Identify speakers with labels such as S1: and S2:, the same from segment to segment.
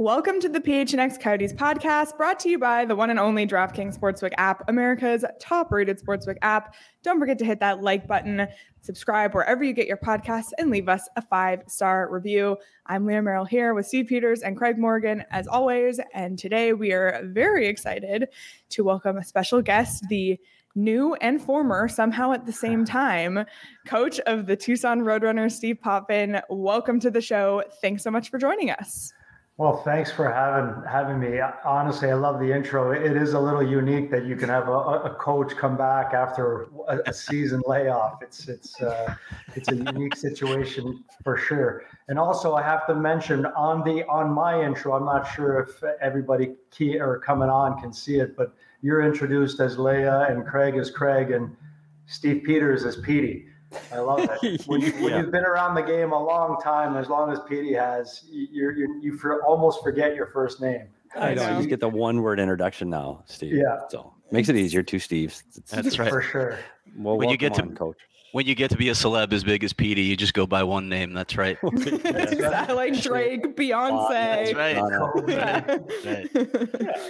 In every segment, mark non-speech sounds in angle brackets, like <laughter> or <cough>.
S1: Welcome to the PHNX Coyotes podcast, brought to you by the one and only DraftKings Sportsbook app, America's top rated sportsbook app. Don't forget to hit that like button, subscribe wherever you get your podcasts, and leave us a five star review. I'm Leah Merrill here with Steve Peters and Craig Morgan, as always. And today we are very excited to welcome a special guest, the new and former, somehow at the same <laughs> time, coach of the Tucson Roadrunners, Steve Potvin. Welcome to the show. Thanks so much for joining us.
S2: Well, thanks for having having me. Honestly, I love the intro. It is a little unique that you can have a, a coach come back after a, a season layoff. It's it's uh, it's a unique situation for sure. And also, I have to mention on the on my intro, I'm not sure if everybody key or coming on can see it, but you're introduced as Leia and Craig as Craig and Steve Peters as Petey. I love that. <laughs> When, you, when
S3: Yeah.
S2: you've been around the game a long time, as long as Petey has, you you you for, almost forget your first name.
S3: I know. You just get the one word introduction now, Steve.
S2: Yeah.
S3: So makes it easier. Two Steves. It's,
S4: That's right.
S2: For sure.
S3: well,
S4: When you get
S3: welcome
S4: to-
S3: on, coach.
S4: When you get to be a celeb as big as Petey, you just go by one name. That's right. <laughs>
S1: That's exactly like Drake, Beyonce.
S4: That's right.
S3: No, no.
S1: Yeah.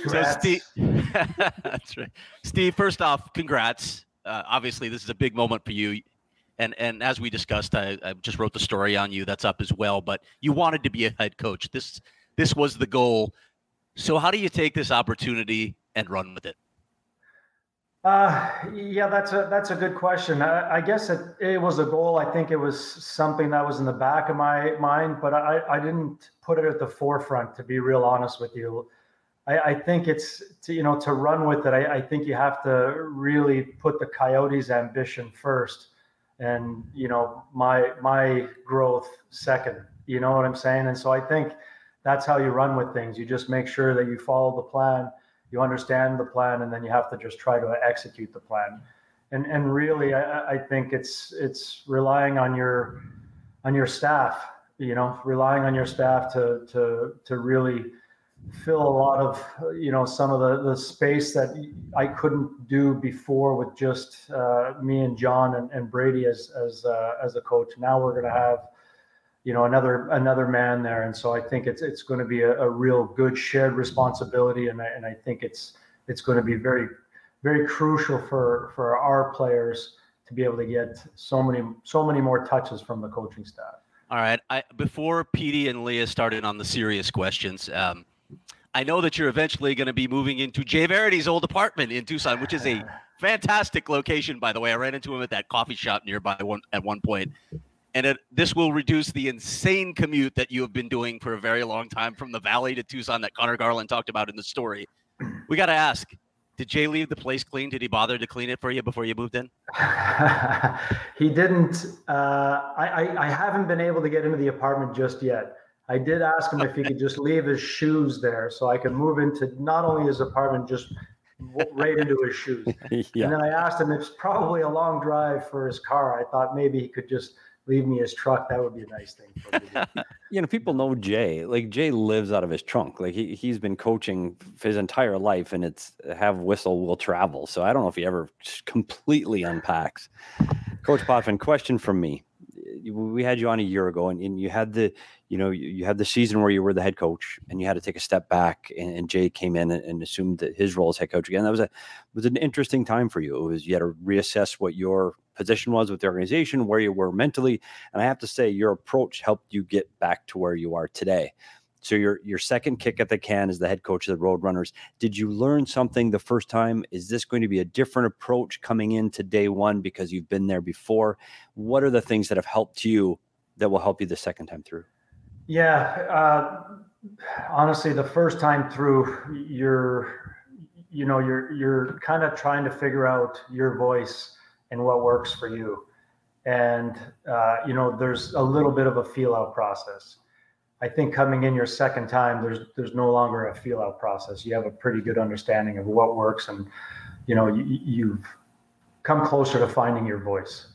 S4: So Steve, <laughs> that's right. Steve, first off, congrats. Uh, obviously, this is a big moment for you, and and as we discussed, I, I just wrote the story on you. That's up as well. But you wanted to be a head coach. This this was the goal. So how do you take this opportunity and run with it?
S2: Uh, yeah, that's a that's a good question. I, I guess it, it was a goal. I think it was something that was in the back of my mind, but I, I didn't put it at the forefront. To be real honest with you, I, I think it's to, you know to run with it. I, I think you have to really put the Coyotes' ambition first, and you know my my growth second. You know what I'm saying? And so I think that's how you run with things. You just make sure that you follow the plan you understand the plan and then you have to just try to execute the plan and and really I, I think it's it's relying on your on your staff you know relying on your staff to to to really fill a lot of you know some of the the space that I couldn't do before with just uh, me and John and, and Brady as as uh, as a coach. Now we're going to have you know another another man there. And so i think it's it's going to be a, a real good shared responsibility. And I, and I think it's it's going to be very very crucial for for our players to be able to get so many so many more touches from the coaching staff.
S4: All right. I, before Petey and Leah started on the serious questions, um, I know that you're eventually going to be moving into Jay Varady's old apartment in Tucson, which is a <sighs> fantastic location, by the way. I ran into him at that coffee shop nearby one at one point, and it, this will reduce the insane commute that you have been doing for a very long time from the Valley to Tucson that Conor Garland talked about in the story. We got to ask: Did Jay leave the place clean? Did he bother to clean it for you before you moved in? <laughs>
S2: he didn't uh, I, I i haven't been able to get into the apartment just yet i did ask him if he could just leave his shoes there so i could move into not only his apartment just right into his shoes <laughs> And then I asked him, it's probably a long drive for his car. I thought maybe he could just leave me his truck. That would be a nice thing for me. <laughs>
S3: You know, people know Jay. Like Jay lives out of his trunk. Like he he's been coaching his entire life, and it's have whistle will travel. So I don't know if he ever completely unpacks. Coach Potvin, question from me: we had you on a year ago, and, and you had the, you know, you, you, had the season where you were the head coach, and you had to take a step back, and, and Jay came in and, and, assumed that his role as head coach again. That was a was an interesting time for you. It was you had to reassess what your position was with the organization, where you were mentally, and I have to say, your approach helped you get back to where you are today. So your your second kick at the can as the head coach of the Roadrunners. Did you learn something the first time? Is this going to be a different approach coming into day one because you've been there before? What are the things that have helped you that will help you the second time through?
S2: Yeah, uh, honestly, the first time through, you're you know you're you're kind of trying to figure out your voice and what works for you, and uh, you know there's a little bit of a feel out process I think coming in your second time, there's there's no longer a feel out process. You have a pretty good understanding of what works, and you know you, you've come closer to finding your voice.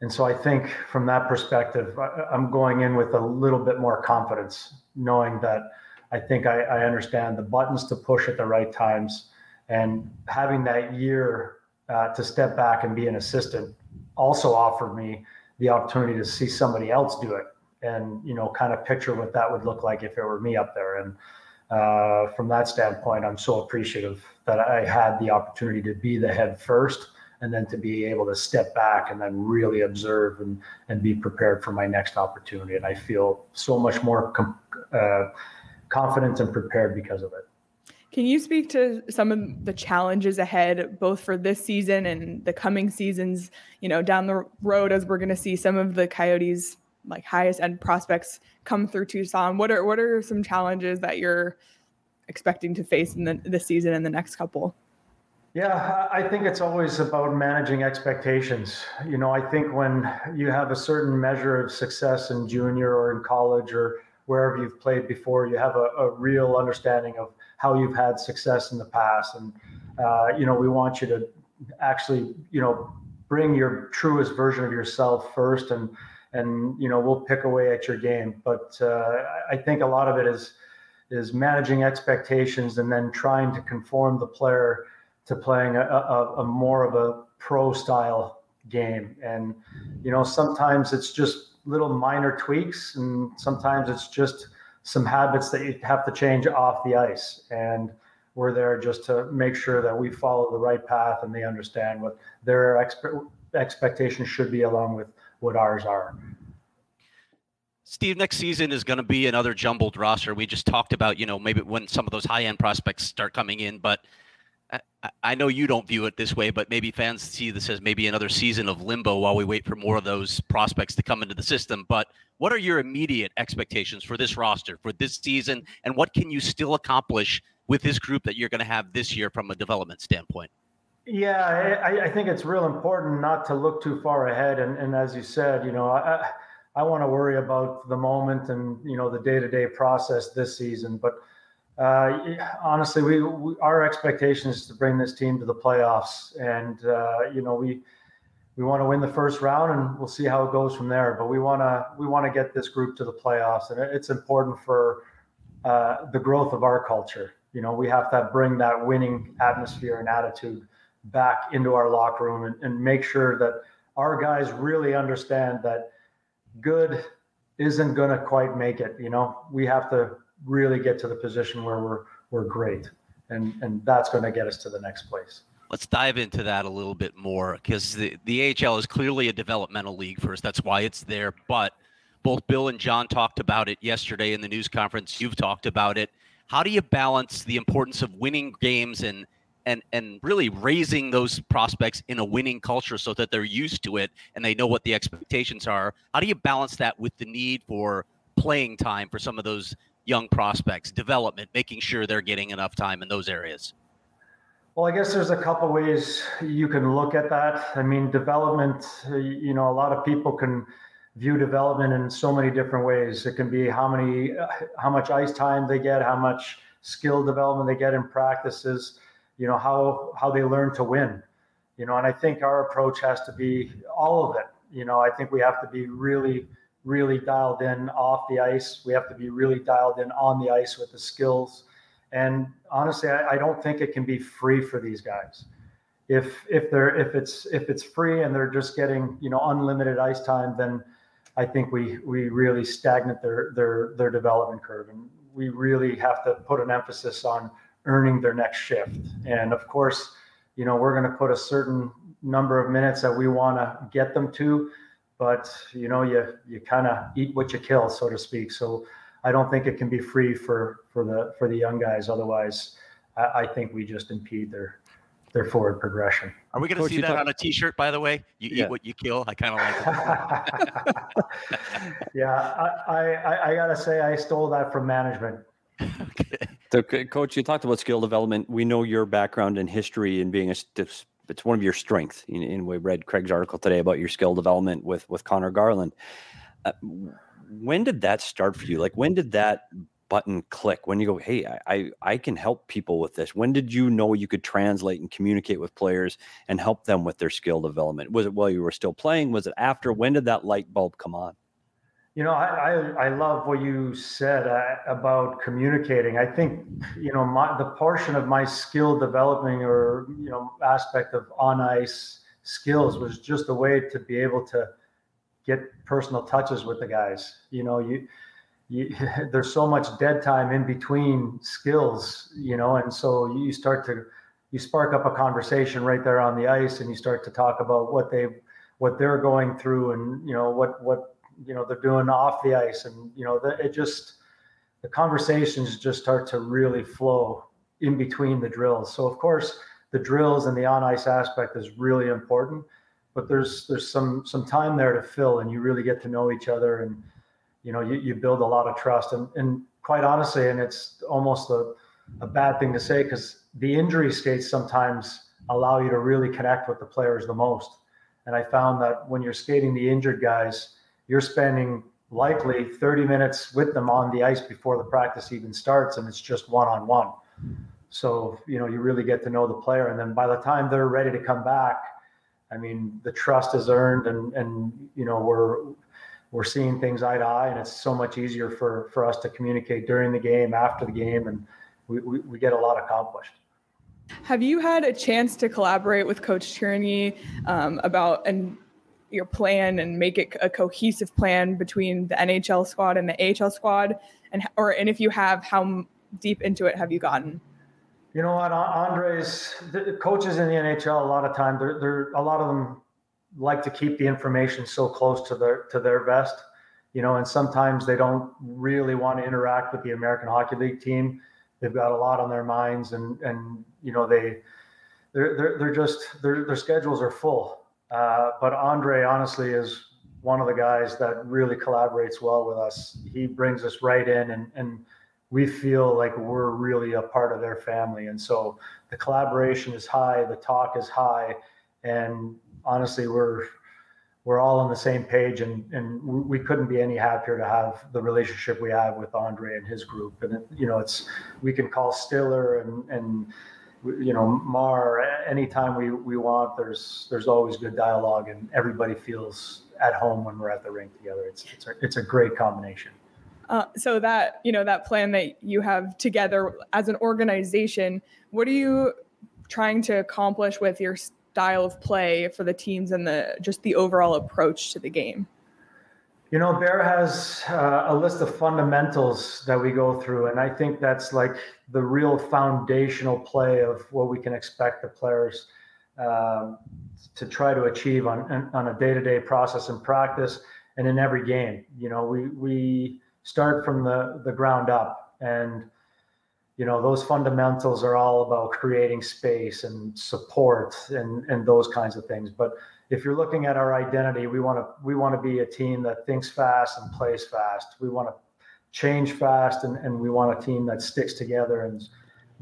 S2: And so I think from that perspective, I'm going in with a little bit more confidence, knowing that I think I, I understand the buttons to push at the right times, and having that year uh, to step back and be an assistant also offered me the opportunity to see somebody else do it and you know kind of picture what that would look like if it were me up there. And uh, from that standpoint i'm so appreciative that i had the opportunity to be the head first and then to be able to step back and then really observe and, and be prepared for my next opportunity. And i feel so much more com- uh, confident and prepared because of it.
S1: Can you speak to some of the challenges ahead, both for this season and the coming seasons, you know, down the road as we're going to see some of the Coyotes like highest end prospects come through Tucson? What are what are some challenges that you're expecting to face in the, the season and the next couple?
S2: Yeah, I think it's always about managing expectations. You know, I think when you have a certain measure of success in junior or in college or wherever you've played before, you have a, a real understanding of how you've had success in the past. And, uh, you know, we want you to actually, you know, bring your truest version of yourself first and and you know we'll pick away at your game. But uh, I think a lot of it is is managing expectations and then trying to conform the player to playing a, a, a more of a pro style game. And you know sometimes it's just little minor tweaks, and sometimes it's just some habits that you have to change off the ice. And we're there just to make sure that we follow the right path and they understand what their expe- expectations should be along with what ours are.
S4: Steve, next season is going to be another jumbled roster. We just talked about, you know, maybe when some of those high end prospects start coming in, but I, I, know you don't view it this way, but maybe fans see this as maybe another season of limbo while we wait for more of those prospects to come into the system. But what are your immediate expectations for this roster for this season, and what can you still accomplish with this group that you're going to have this year from a development standpoint?
S2: Yeah, I, I, think it's real important not to look too far ahead. And, and as you said, you know, I, I want to worry about the moment and you know the day-to-day process this season. But uh, honestly, we, we, our expectation is to bring this team to the playoffs, and uh, you know we we want to win the first round, and we'll see how it goes from there. But we want to we want to get this group to the playoffs, and it's important for uh, the growth of our culture. You know, we have to bring that winning atmosphere and attitude back into our locker room and, and make sure that our guys really understand that good isn't going to quite make it. You know, we have to really get to the position where we're we're great, and and that's going to get us to the next place.
S4: Let's dive into that a little bit more because the the AHL is clearly a developmental league for us. That's why it's there. But both Bill and John talked about it yesterday in the news conference. You've talked about it. How do you balance the importance of winning games and and and really raising those prospects in a winning culture so that they're used to it and they know what the expectations are. How do you balance that with the need for playing time for some of those young prospects, development, making sure they're getting enough time in those areas?
S2: Well, I guess there's a couple ways you can look at that. I mean, development, you know, a lot of people can view development in so many different ways. It can be how many how much ice time they get, how much skill development they get in practices you know how how they learn to win you know and i think our approach has to be all of it. You know i think we have to be really really dialed in off the ice. We have to be really dialed in on the ice with the skills. And honestly I, I don't think it can be free for these guys. If if they're if it's if it's free and they're just getting you know unlimited ice time then I think we we really stagnate their their their development curve, and we really have to put an emphasis on earning their next shift. And of course, you know we're going to put a certain number of minutes that we want to get them to, but you know you you kind of eat what you kill, so to speak. So I don't think it can be free for for the for the young guys. Otherwise, I, I think we just impede their their forward progression.
S4: Are we going to see that talk- on a T-shirt? By the way, you yeah. eat what you kill. I kind of like
S2: it. <laughs> yeah, I, I I gotta say I stole that from management. <laughs>
S3: okay. So, coach, you talked about skill development. We know your background and history in being a it's one of your strengths. In, in we read Craig's article today about your skill development with with Conor Garland. Uh, when did that start for you? Like, when did that button click? When you go, hey, I, I, I can help people with this. When did you know you could translate and communicate with players and help them with their skill development? Was it while you were still playing? Was it after? When did that light bulb come on?
S2: You know, I, I, I love what you said uh, about communicating. I think, you know, my, the portion of my skill developing or, you know, aspect of on ice skills was just a way to be able to get personal touches with the guys. You know, you, you <laughs> there's so much dead time in between skills, you know, and so you start to you spark up a conversation right there on the ice, and you start to talk about what they what they're going through, and you know what what you know they're doing off the ice, and you know the, it just the conversations just start to really flow in between the drills. So of course the drills and the on ice aspect is really important but there's there's some some time there to fill and you really get to know each other and you know you, you build a lot of trust and and quite honestly and it's almost a, a bad thing to say because the injury states sometimes allow you to really connect with the players the most and i found that when you're skating the injured guys you're spending likely 30 minutes with them on the ice before the practice even starts and it's just one-on-one so you know you really get to know the player and then by the time they're ready to come back I mean, the trust is earned, and and you know we're we're seeing things eye to eye, and it's so much easier for for us to communicate during the game, after the game, and we, we, we get a lot accomplished.
S1: Have you had a chance to collaborate with Coach Tourigny um, about and your plan and make it a cohesive plan between the NHL squad and the AHL squad, and or and if you have, how deep into it have you gotten?
S2: You know what, Andres, the coaches in the NHL, a lot of time, they're, they're a lot of them like to keep the information so close to their to their vest, you know, and sometimes they don't really want to interact with the American Hockey League team. They've got a lot on their minds, and and you know they they're they're, they're just their their schedules are full. Uh, but Andre, honestly, is one of the guys that really collaborates well with us. He brings us right in and and we feel like we're really a part of their family. And so the collaboration is high, the talk is high, and honestly, we're we're all on the same page, and and we couldn't be any happier to have the relationship we have with Andre and his group. And you know, it's we can call Stiller and and you know Mar anytime we we want. There's there's always good dialogue, and everybody feels at home when we're at the rink together. It's it's a, it's a great combination.
S1: Uh, so that you know that plan that you have together as an organization, what are you trying to accomplish with your style of play for the teams and the just the overall approach to the game?
S2: You know, Bear has uh, a list of fundamentals that we go through, and I think that's like the real foundational play of what we can expect the players um, to try to achieve on on a day to day process and practice, and in every game. You know, we we start from the the ground up and you know those fundamentals are all about creating space and support and and those kinds of things but if you're looking at our identity we want to we want to be a team that thinks fast and plays fast we want to change fast and, and we want a team that sticks together and is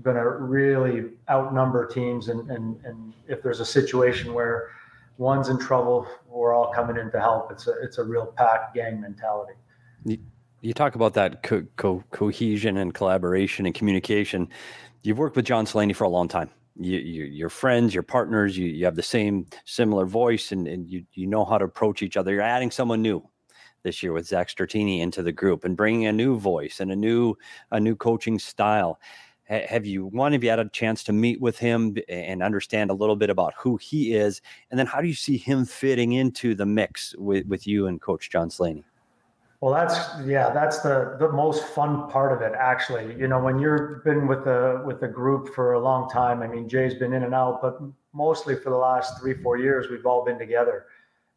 S2: going to really outnumber teams and, and and if there's a situation where one's in trouble we're all coming in to help it's a it's a real pack gang mentality
S3: you talk about that co- co- cohesion and collaboration and communication. You've worked with John Slaney for a long time. You, you, are friends, you're partners. You, you have the same similar voice, and, and you you know how to approach each other. You're adding someone new this year with Zach Stortini into the group and bringing a new voice and a new a new coaching style. have you one have you had a chance to meet with him and understand a little bit about who he is and then how do you see him fitting into the mix with, with you and coach john slaney
S2: well that's yeah that's the the most fun part of it actually you know when you've been with the with the group for a long time i mean jay's been in and out but mostly for the last three four years we've all been together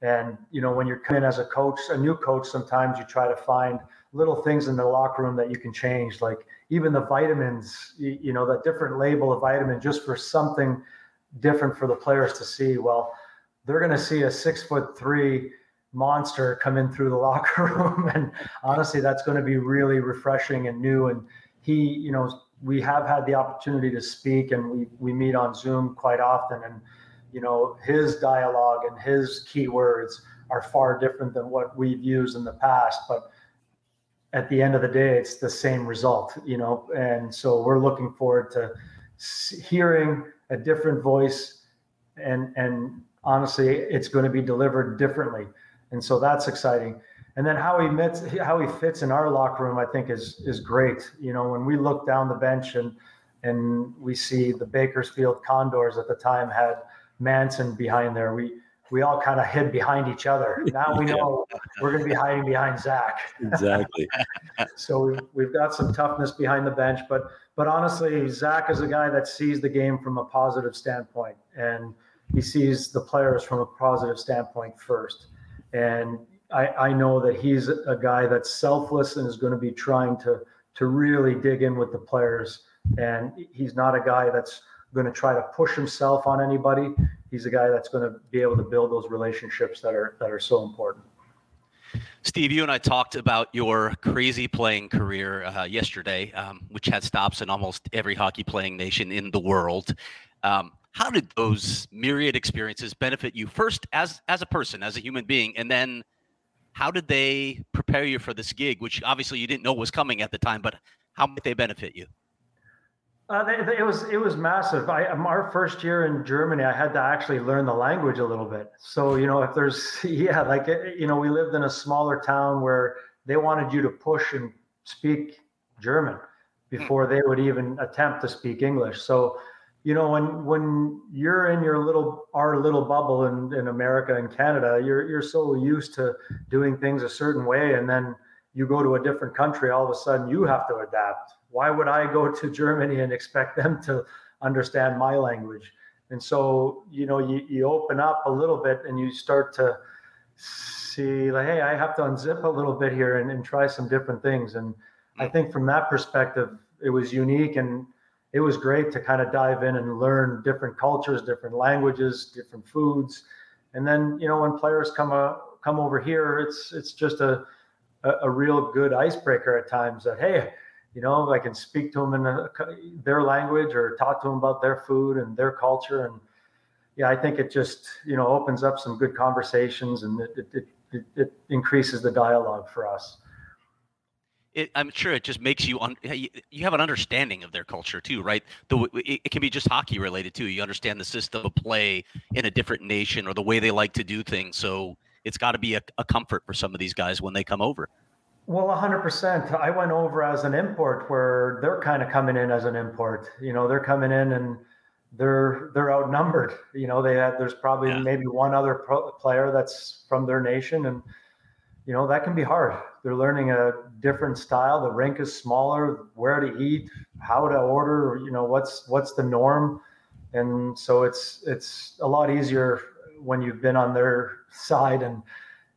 S2: and you know when you're coming as a coach a new coach sometimes you try to find little things in the locker room that you can change like even the vitamins, you know, that different label of vitamin just for something different for the players to see. Well, they're going to see a six foot three monster come in through the locker <laughs> room. And honestly, that's going to be really refreshing and new. And he, you know, we have had the opportunity to speak and we, we meet on Zoom quite often. And, you know, his dialogue and his keywords are far different than what we've used in the past. But at the end of the day, it's the same result, you know. And so we're looking forward to hearing a different voice, and and honestly, it's going to be delivered differently, and so that's exciting. And then how he fits, how he fits in our locker room, I think is is great. You know, when we look down the bench and and we see the Bakersfield Condors at the time had Manson behind there, we we all kind of hid behind each other. <laughs> Now we know we're going to be hiding behind Zach.
S3: Exactly. <laughs>
S2: so we've, we've got some toughness behind the bench, but but honestly, Zach is a guy that sees the game from a positive standpoint, and he sees the players from a positive standpoint first. And I, I know that he's a guy that's selfless and is going to be trying to to really dig in with the players. And he's not a guy that's going to try to push himself on anybody he's a guy that's going to be able to build those relationships that are that are so important.
S4: Steve, you and I talked about your crazy playing career uh, yesterday, um, which had stops in almost every hockey playing nation in the world. Um, how did those myriad experiences benefit you first as as a person, as a human being, and then how did they prepare you for this gig, which obviously you didn't know was coming at the time, but how might they benefit you?
S2: Uh, they, they, it was it was massive. I um, our first year in Germany, I had to actually learn the language a little bit. So you know, if there's <laughs> yeah, like eh, you know, we lived in a smaller town where they wanted you to push and speak German before they would even attempt to speak English. So you know, when when you're in your little our little bubble in, in America and Canada, you're you're so used to doing things a certain way, and then you go to a different country, all of a sudden you have to adapt why would I go to <laughs> Germany and expect them to understand my language? And so, you know, you, you open up a little bit and you start to see, like, hey, I have to unzip a little bit here and, and try some different things. And I hmm. think from that perspective, it was unique and it was great to kind of dive in and learn different cultures, different languages, different foods. And then, you know, when players come uh, come over here, it's it's just a, a, a real good icebreaker at times that, hey, you know, I can speak to them in a, their language or talk to them about their food and their culture. And yeah, I think it just, you know, opens up some good conversations and it, it, it, it increases the dialogue for us.
S4: It, I'm sure it just makes you un, you have an understanding of their culture too, right? The, it, it, can be just hockey related too. You understand the system of play in a different nation or the way they like to do things. So it's got to be a, a comfort for some of these guys when they come over.
S2: Well, 100%. I went over as an import where they're kind of coming in as an import. You know, they're coming in and they're they're outnumbered. You know, they have there's probably yeah. maybe one other pro- player that's from their nation and you know, that can be hard. They're learning a different style. The rink is smaller, where to eat, how to order, you know, what's what's the norm. And so it's it's a lot easier when you've been on their <laughs> side and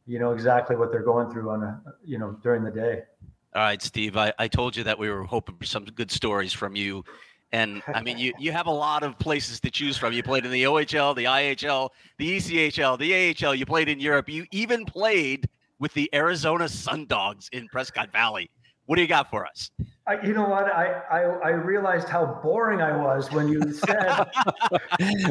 S2: you know exactly what they're going through on a you know during the day.
S4: All right, Steve. I, I told you that we were hoping for some good stories from you. And I mean, you, you have a lot of places to choose from. You played in the OHL, the IHL, the ECHL, the AHL. You played in Europe. You even played with the Arizona Sun Dogs in Prescott Valley. What do you got for us?
S2: I, you know what? I, I, I realized how boring I was when you said,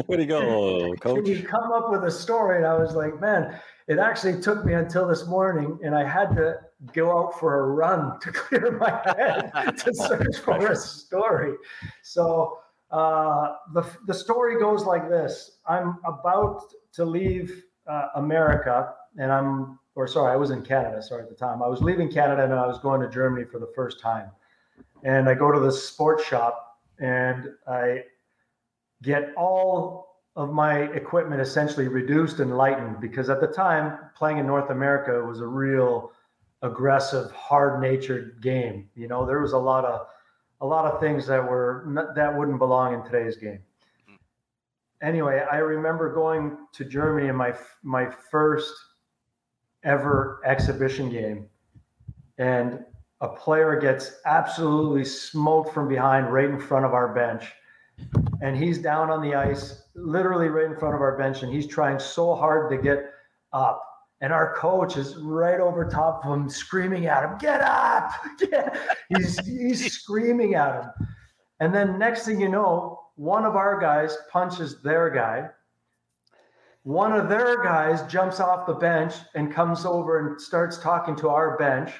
S3: "Where do you go, <laughs> coach?"
S2: Can you come up with a story? And I was like, "Man, it actually took me until this morning, and I had to go out for a run to <laughs> clear my head to <laughs> search for a story. So uh, the the story goes like this: I'm about to leave uh, America, and I'm or sorry, I was in Canada. Sorry at the time, I was leaving Canada and I was going to Germany for the first time, and I go to the sports shop and I get all of my equipment essentially reduced and lightened because at the time playing in North America was a real aggressive, hard-natured game. You know, there was a lot of a lot of things that were not, that wouldn't belong in today's game. Hmm. Anyway, I remember going to Germany in my my first ever exhibition game, and a player gets absolutely smoked from behind right in front of our bench, and he's down on the ice, literally right in front of our bench, and he's trying so hard to get up and our coach is right over top of him, screaming at him, "Get up!" <laughs> Get. He's he's <laughs> screaming at him, and then next thing you know, one of our guys punches their guy. One of their guys jumps off the bench and comes over and starts talking to our bench.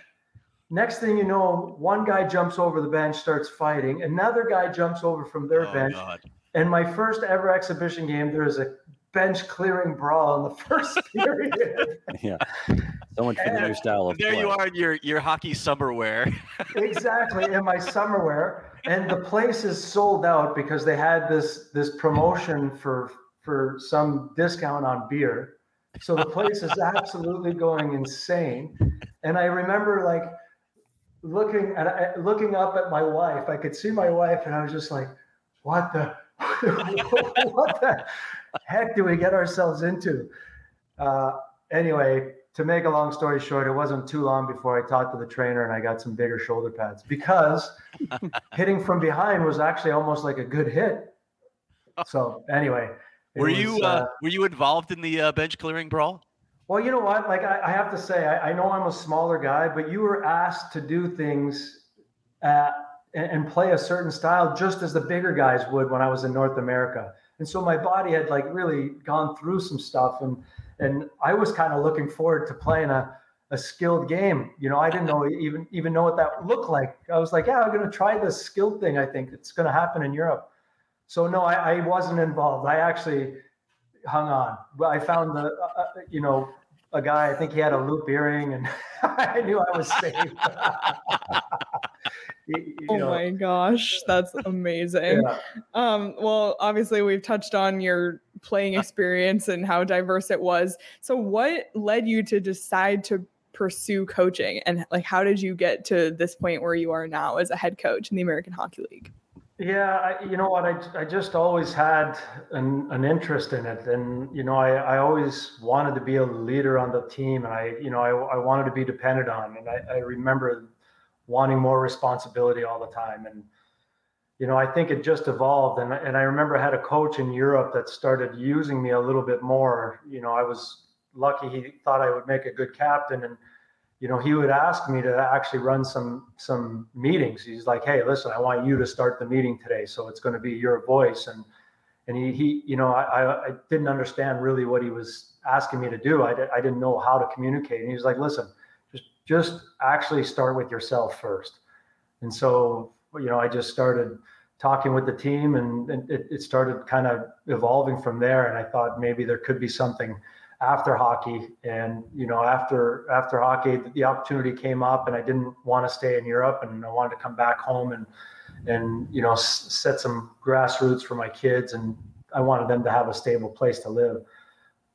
S2: Next thing you know, one guy jumps over the bench, starts fighting. Another guy jumps over from their
S4: Oh,
S2: bench.
S4: God.
S2: And my first ever exhibition game, there is a bench clearing brawl in the <laughs> first period. <laughs>
S3: yeah. So much for the new style of
S4: There you are in your, your hockey summer wear. <laughs>
S2: exactly in my summer wear and the place is sold out because they had this this promotion for for some discount on beer. So the place is absolutely going insane. And i remember like looking at looking up at my wife. I could see my wife and i was just like what the <laughs> what the heck do we get ourselves into? Uh, anyway to make a long story short, it wasn't too long before I talked to the trainer and I got some bigger shoulder pads because <laughs> hitting from behind was actually almost like a good hit. <laughs> So anyway,
S4: Were
S2: was,
S4: you uh, were you involved in the uh, bench clearing brawl?
S2: well, you know what? Like I, I have to say, I, I know I'm a smaller guy, but you were asked to do things uh, and, and play a certain style just as the bigger guys would when I was in North America. And so my body had like really gone through some stuff, and and I was kind of looking forward to playing a a skilled game. You know, I didn't know even even know what that looked like. I was like, yeah, I'm going to try this skilled thing. I think it's going to happen in Europe. So no, I, I wasn't involved. I actually hung on. I found the, uh, uh, you know, a guy. I think he had a loop earring, and <laughs> I knew I was safe. <laughs> You- you
S1: Oh
S2: know,
S1: my gosh, that's amazing.
S2: yeah.
S1: Um, well, obviously we've touched on your playing experience and how diverse it was. So what led you to decide to pursue coaching and like how did you get to this point where you are now as a head coach in the American Hockey League?
S2: Yeah, I, you know what? I, I just always had an, an interest in it. And, you know, I, I always wanted to be a leader on the team. And I, you know, I, I wanted to be depended on. And I, I remember wanting more responsibility all the time. And, you know, I think it just evolved. And, and I remember I had a coach in Europe that started using me a little bit more. You know, I was lucky he thought I would make a good captain. And, you know, he would ask me to actually run some some meetings. He's like, "Hey, listen, I want you to start the meeting today, so it's going to be your voice." And and he, he you know, I, I, didn't understand really what he was asking me to do. I, I didn't know how to communicate. And he was like, "Listen, just just actually start with yourself first. And so, you know, I just started talking with the team, and, and it, it started kind of evolving from there. And I thought maybe there could be something after hockey. And you know after after hockey the opportunity came up and i didn't want to stay in europe and i wanted to come back home and and you know s- set some grassroots for my kids and i wanted them to have a stable place to live.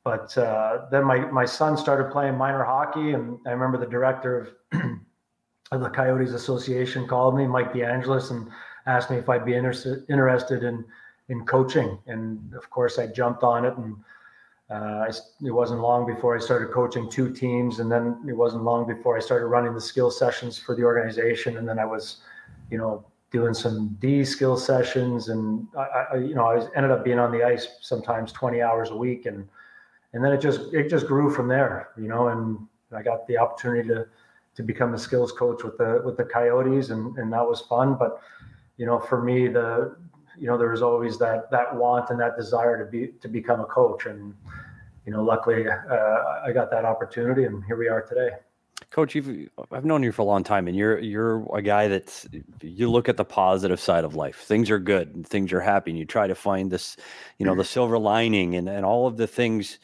S2: But uh, then my my son started playing minor hockey and i remember the director of <clears throat> of the coyotes association called me mike deangelis and asked me if i'd be interested interested in in coaching. And of course i jumped on it and uh, I, it wasn't long before I started coaching two teams, and then it wasn't long before I started running the skill sessions for the organization. And then I was, you know, doing some D skill sessions, and I, I you know, I was, ended up being on the ice sometimes 20 hours a week, and and then it just it just grew from there, you know. And I got the opportunity to to become a skills coach with the with the Coyotes, and and that was fun. But you know, for me, the you know there was always that that want and that desire to be to become a coach and you know luckily uh, i got that opportunity and here we are today
S3: Coach, you've I've known you for a long time, and you're you're a guy that's you look at the positive side of life. Things are good, and things are happy, and you try to find this, you know, the silver lining and and all of the things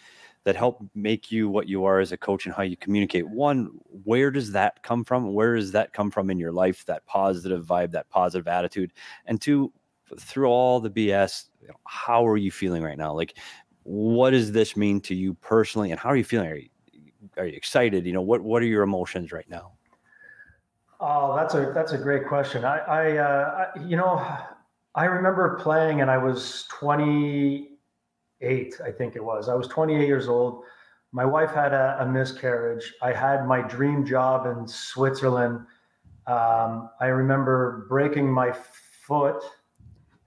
S3: that help make you what you are as a coach and how you communicate. One, where does that come from? Where does that come from in your life? That positive vibe, that positive attitude, and two, through all the BS, how are you feeling right now? Like, what does this mean to you personally, and how are you feeling? Are you, are you excited? You know, what what are your emotions right now?
S2: Oh, that's a that's a great question. I, I, uh, I you know, I remember playing, and I was 28, I think it was. I was 28 years old. My wife had a, a miscarriage. I had my dream job in Switzerland. Um, I remember breaking my foot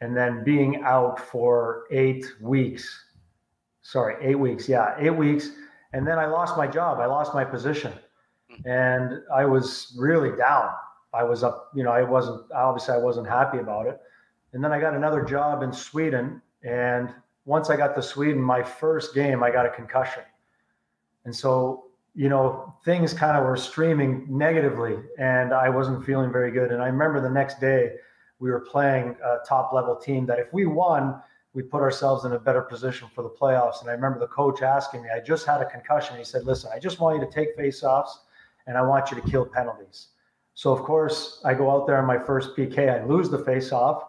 S2: and then being out for eight weeks. Sorry, eight weeks. Yeah, eight weeks. And then I lost my job. I lost my position. Hmm. And I was really down. I was up, you know, I wasn't, obviously, I wasn't happy about it. And then I got another job in Sweden. And once I got to Sweden, my first game, I got a concussion. And so, you know, things kind of were streaming negatively and I wasn't feeling very good. And I remember the next day, we were playing a top level team that if we won, we put ourselves in a better position for the playoffs. And I remember the coach asking me, I just had a concussion. He said, Listen, I just want you to take face offs and I want you to kill penalties. So, of course, I go out there on my first PK, I lose the face off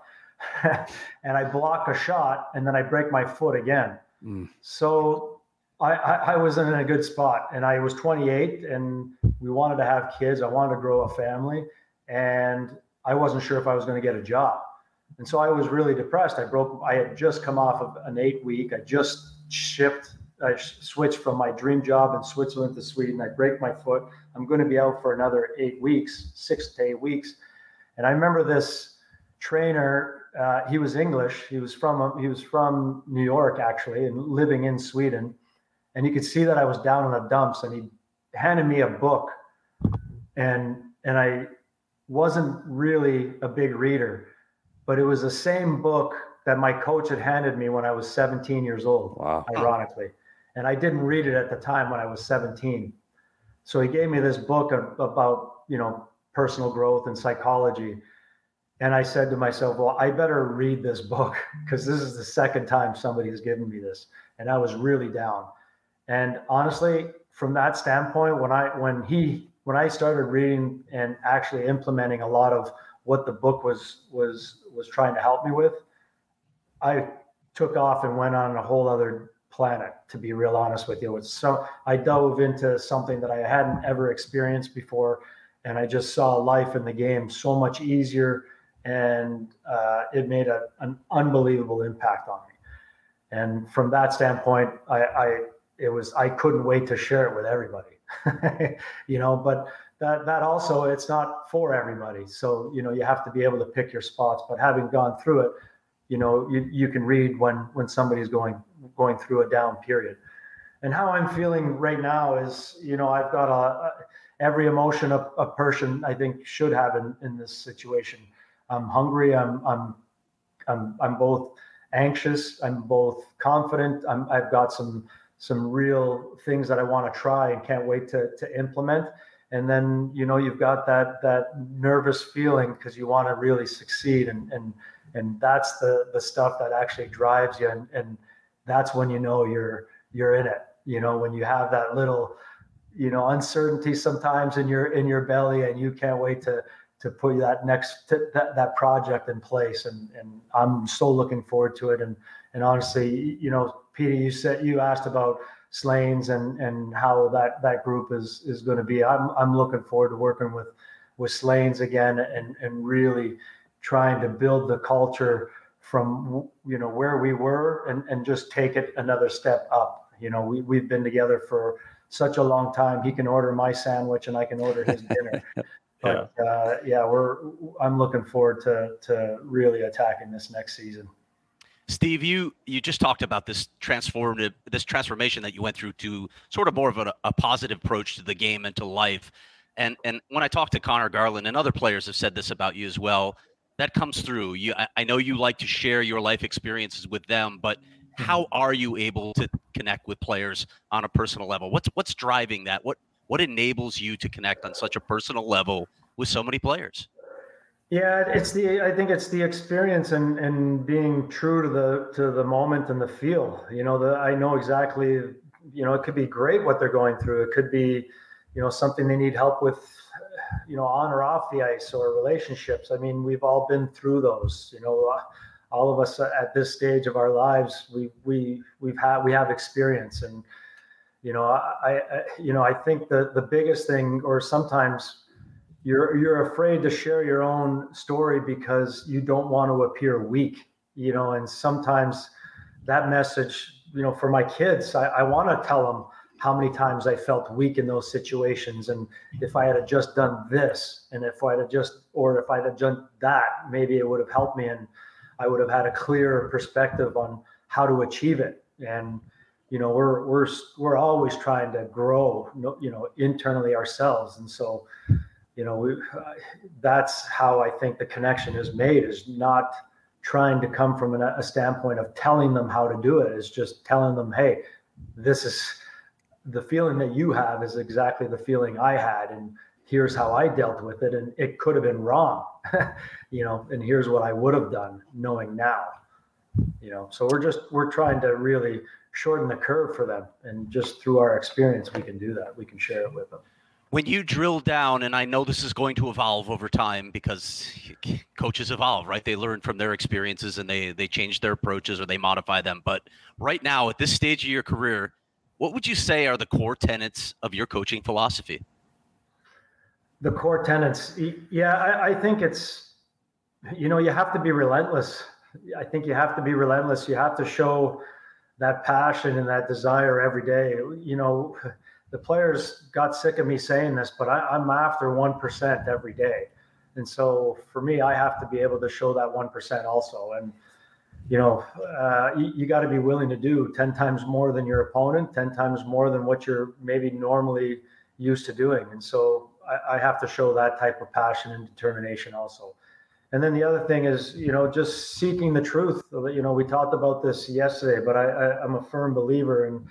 S2: <laughs> and I block a shot and then I break my foot again. Mm. So, I, I, I was in a good spot and I was 28 and we wanted to have kids. I wanted to grow a family. And I wasn't sure if I was going to get a job. And so I was really depressed. I broke, I had just come off of an eight week. I just shipped, I switched from my dream job in Switzerland to Sweden. I break my foot. I'm going to be out for another eight weeks, six to eight weeks. And I remember this trainer, uh, he was English. He was from, he was from New York actually and living in Sweden. And you could see that I was down in the dumps and he handed me a book and, and I, wasn't really a big reader, but it was the same book that my coach had handed me when I was 17 years old, wow. ironically. And I didn't read it at the time when I was 17. So he gave me this book about, you know, personal growth and psychology. And I said to myself, well, I better read this book <laughs> because this is the second time somebody has given me this. And I was really down. And honestly, from that standpoint, when I when he when I started reading and actually implementing a lot of what the book was was was trying to help me with, I took off and went on a whole other planet. To be real honest with you, so I dove into something that I hadn't ever experienced before, and I just saw life in the game so much easier, and uh, it made a, an unbelievable impact on me. And from that standpoint, I, I it was I couldn't wait to share it with everybody. <laughs> you know, but that that also it's not for everybody. So you know you have to be able to pick your spots. But having gone through it, you know you you can read when when somebody's going going through a down period. And how I'm feeling right now is you know I've got a, every emotion a, a person I think should have in in this situation. I'm hungry. I'm I'm I'm I'm both anxious. I'm both confident. I'm I've got some some real things that I want to try and can't wait to to implement. And then you know you've got that that nervous feeling because you want to really succeed, and and and that's the the stuff that actually drives you, and and that's when you know you're you're in it. You know when you have that little you know uncertainty sometimes in your in your belly, and you can't wait to to put that next to, that, that project in place and and I'm so looking forward to it and and honestly you know Peter, you said you asked about Slains and and how that that group is is going to be. I'm I'm looking forward to working with with Slains again and and really trying to build the culture from you know where we were and and just take it another step up. You know, we we've been together for such a long time. He can order my sandwich and I can order his <laughs> dinner. but yeah. Uh, yeah, we're I'm looking forward to to really attacking this next season.
S4: Steve, you you just talked about this transformative this transformation that you went through to sort of more of a, a positive approach to the game and to life. And and when I talk to Conor Garland and other players have said this about you as well, that comes through. You I, I know you like to share your life experiences with them, but how mm-hmm. are you able to connect with players on a personal level? What's what's driving that? What what enables you to connect on such a personal level with so many players?
S2: Yeah, it's the I think it's the experience and and being true to the to the moment and the feel. You know, the I know exactly. You know, it could be great what they're going through. It could be, you know, something they need help with, you know, on or off the ice or relationships. I mean, we've all been through those. You know, all of us at this stage of our lives, we we we've had we have experience, and you know, I, I you know I think the the biggest thing, or sometimes you're you're afraid to share your own story because you don't want to appear weak, you know, and sometimes that message, you know, for my kids, I, I want to tell them how many times I felt weak in those situations. And if I had just done this, and if I had just, or if I had done that, maybe it would have helped me and I would have had a clearer perspective on how to achieve it. And, you know, we're, we're, we're always trying to grow, you know, internally ourselves. And so, you know, we, that's how I think the connection is made is not trying to come from a standpoint of telling them how to do it. It's just telling them, Hey, this is, the feeling that you have is exactly the feeling I had, and here's how I dealt with it, and it could have been wrong, <laughs> you know, and here's what I would have done, knowing now, you know. So we're just we're trying to really shorten the curve for them, and just through our experience, we can do that. We can share it with them.
S4: When you drill down, and I know this is going to evolve over time because coaches evolve, right? They learn from their experiences and they they change their approaches or they modify them. But right now, at this stage of your career, what would you say are the core tenets of your coaching philosophy?
S2: The core tenets, yeah, I, I think it's, you know, you have to be relentless. I think you have to be relentless. You have to show that passion and that desire every day. You know, the players got sick of me saying this, but I, am after 1% every day. And so for me, I have to be able to show that 1% also. And, you know, uh, you, you got to be willing to do 10 times more than your opponent, 10 times more than what you're maybe normally used to doing. And so I, I, have to show that type of passion and determination also. And then the other thing is, you know, just seeking the truth. You know, we talked about this yesterday, but I, I, I'm a firm believer in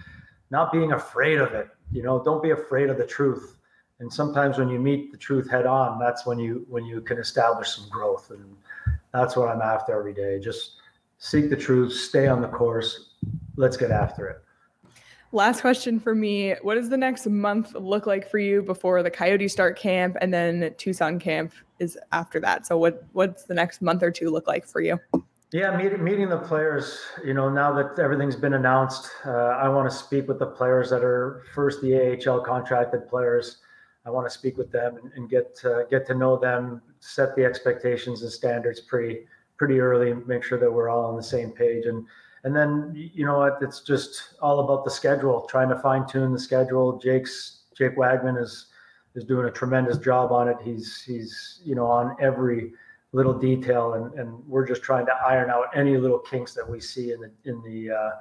S2: not being afraid of it. You know, don't be afraid of the truth. And sometimes when you meet the truth head on, that's when you when you can establish some growth. And that's what I'm after every day. Just seek the truth, stay on the course. Let's get after it.
S1: Last question for me. What does the next month look like for you before the Coyote start camp and then Tucson camp is after that? So what what's the next month or two look like for you?
S2: Yeah, meet, meeting the players. You know, now that everything's been announced, uh, I want to speak with the players that are first the AHL contracted players. I want to speak with them and, and get uh, get to know them, set the expectations and standards pretty pretty early make sure that we're all on the same page. And and then you know what, it's just all about the schedule, trying to fine tune the schedule. Jake's Jake Wagman is is doing a tremendous job on it. He's he's you know on every little detail, and and we're just trying to iron out any little kinks that we see in the in the uh,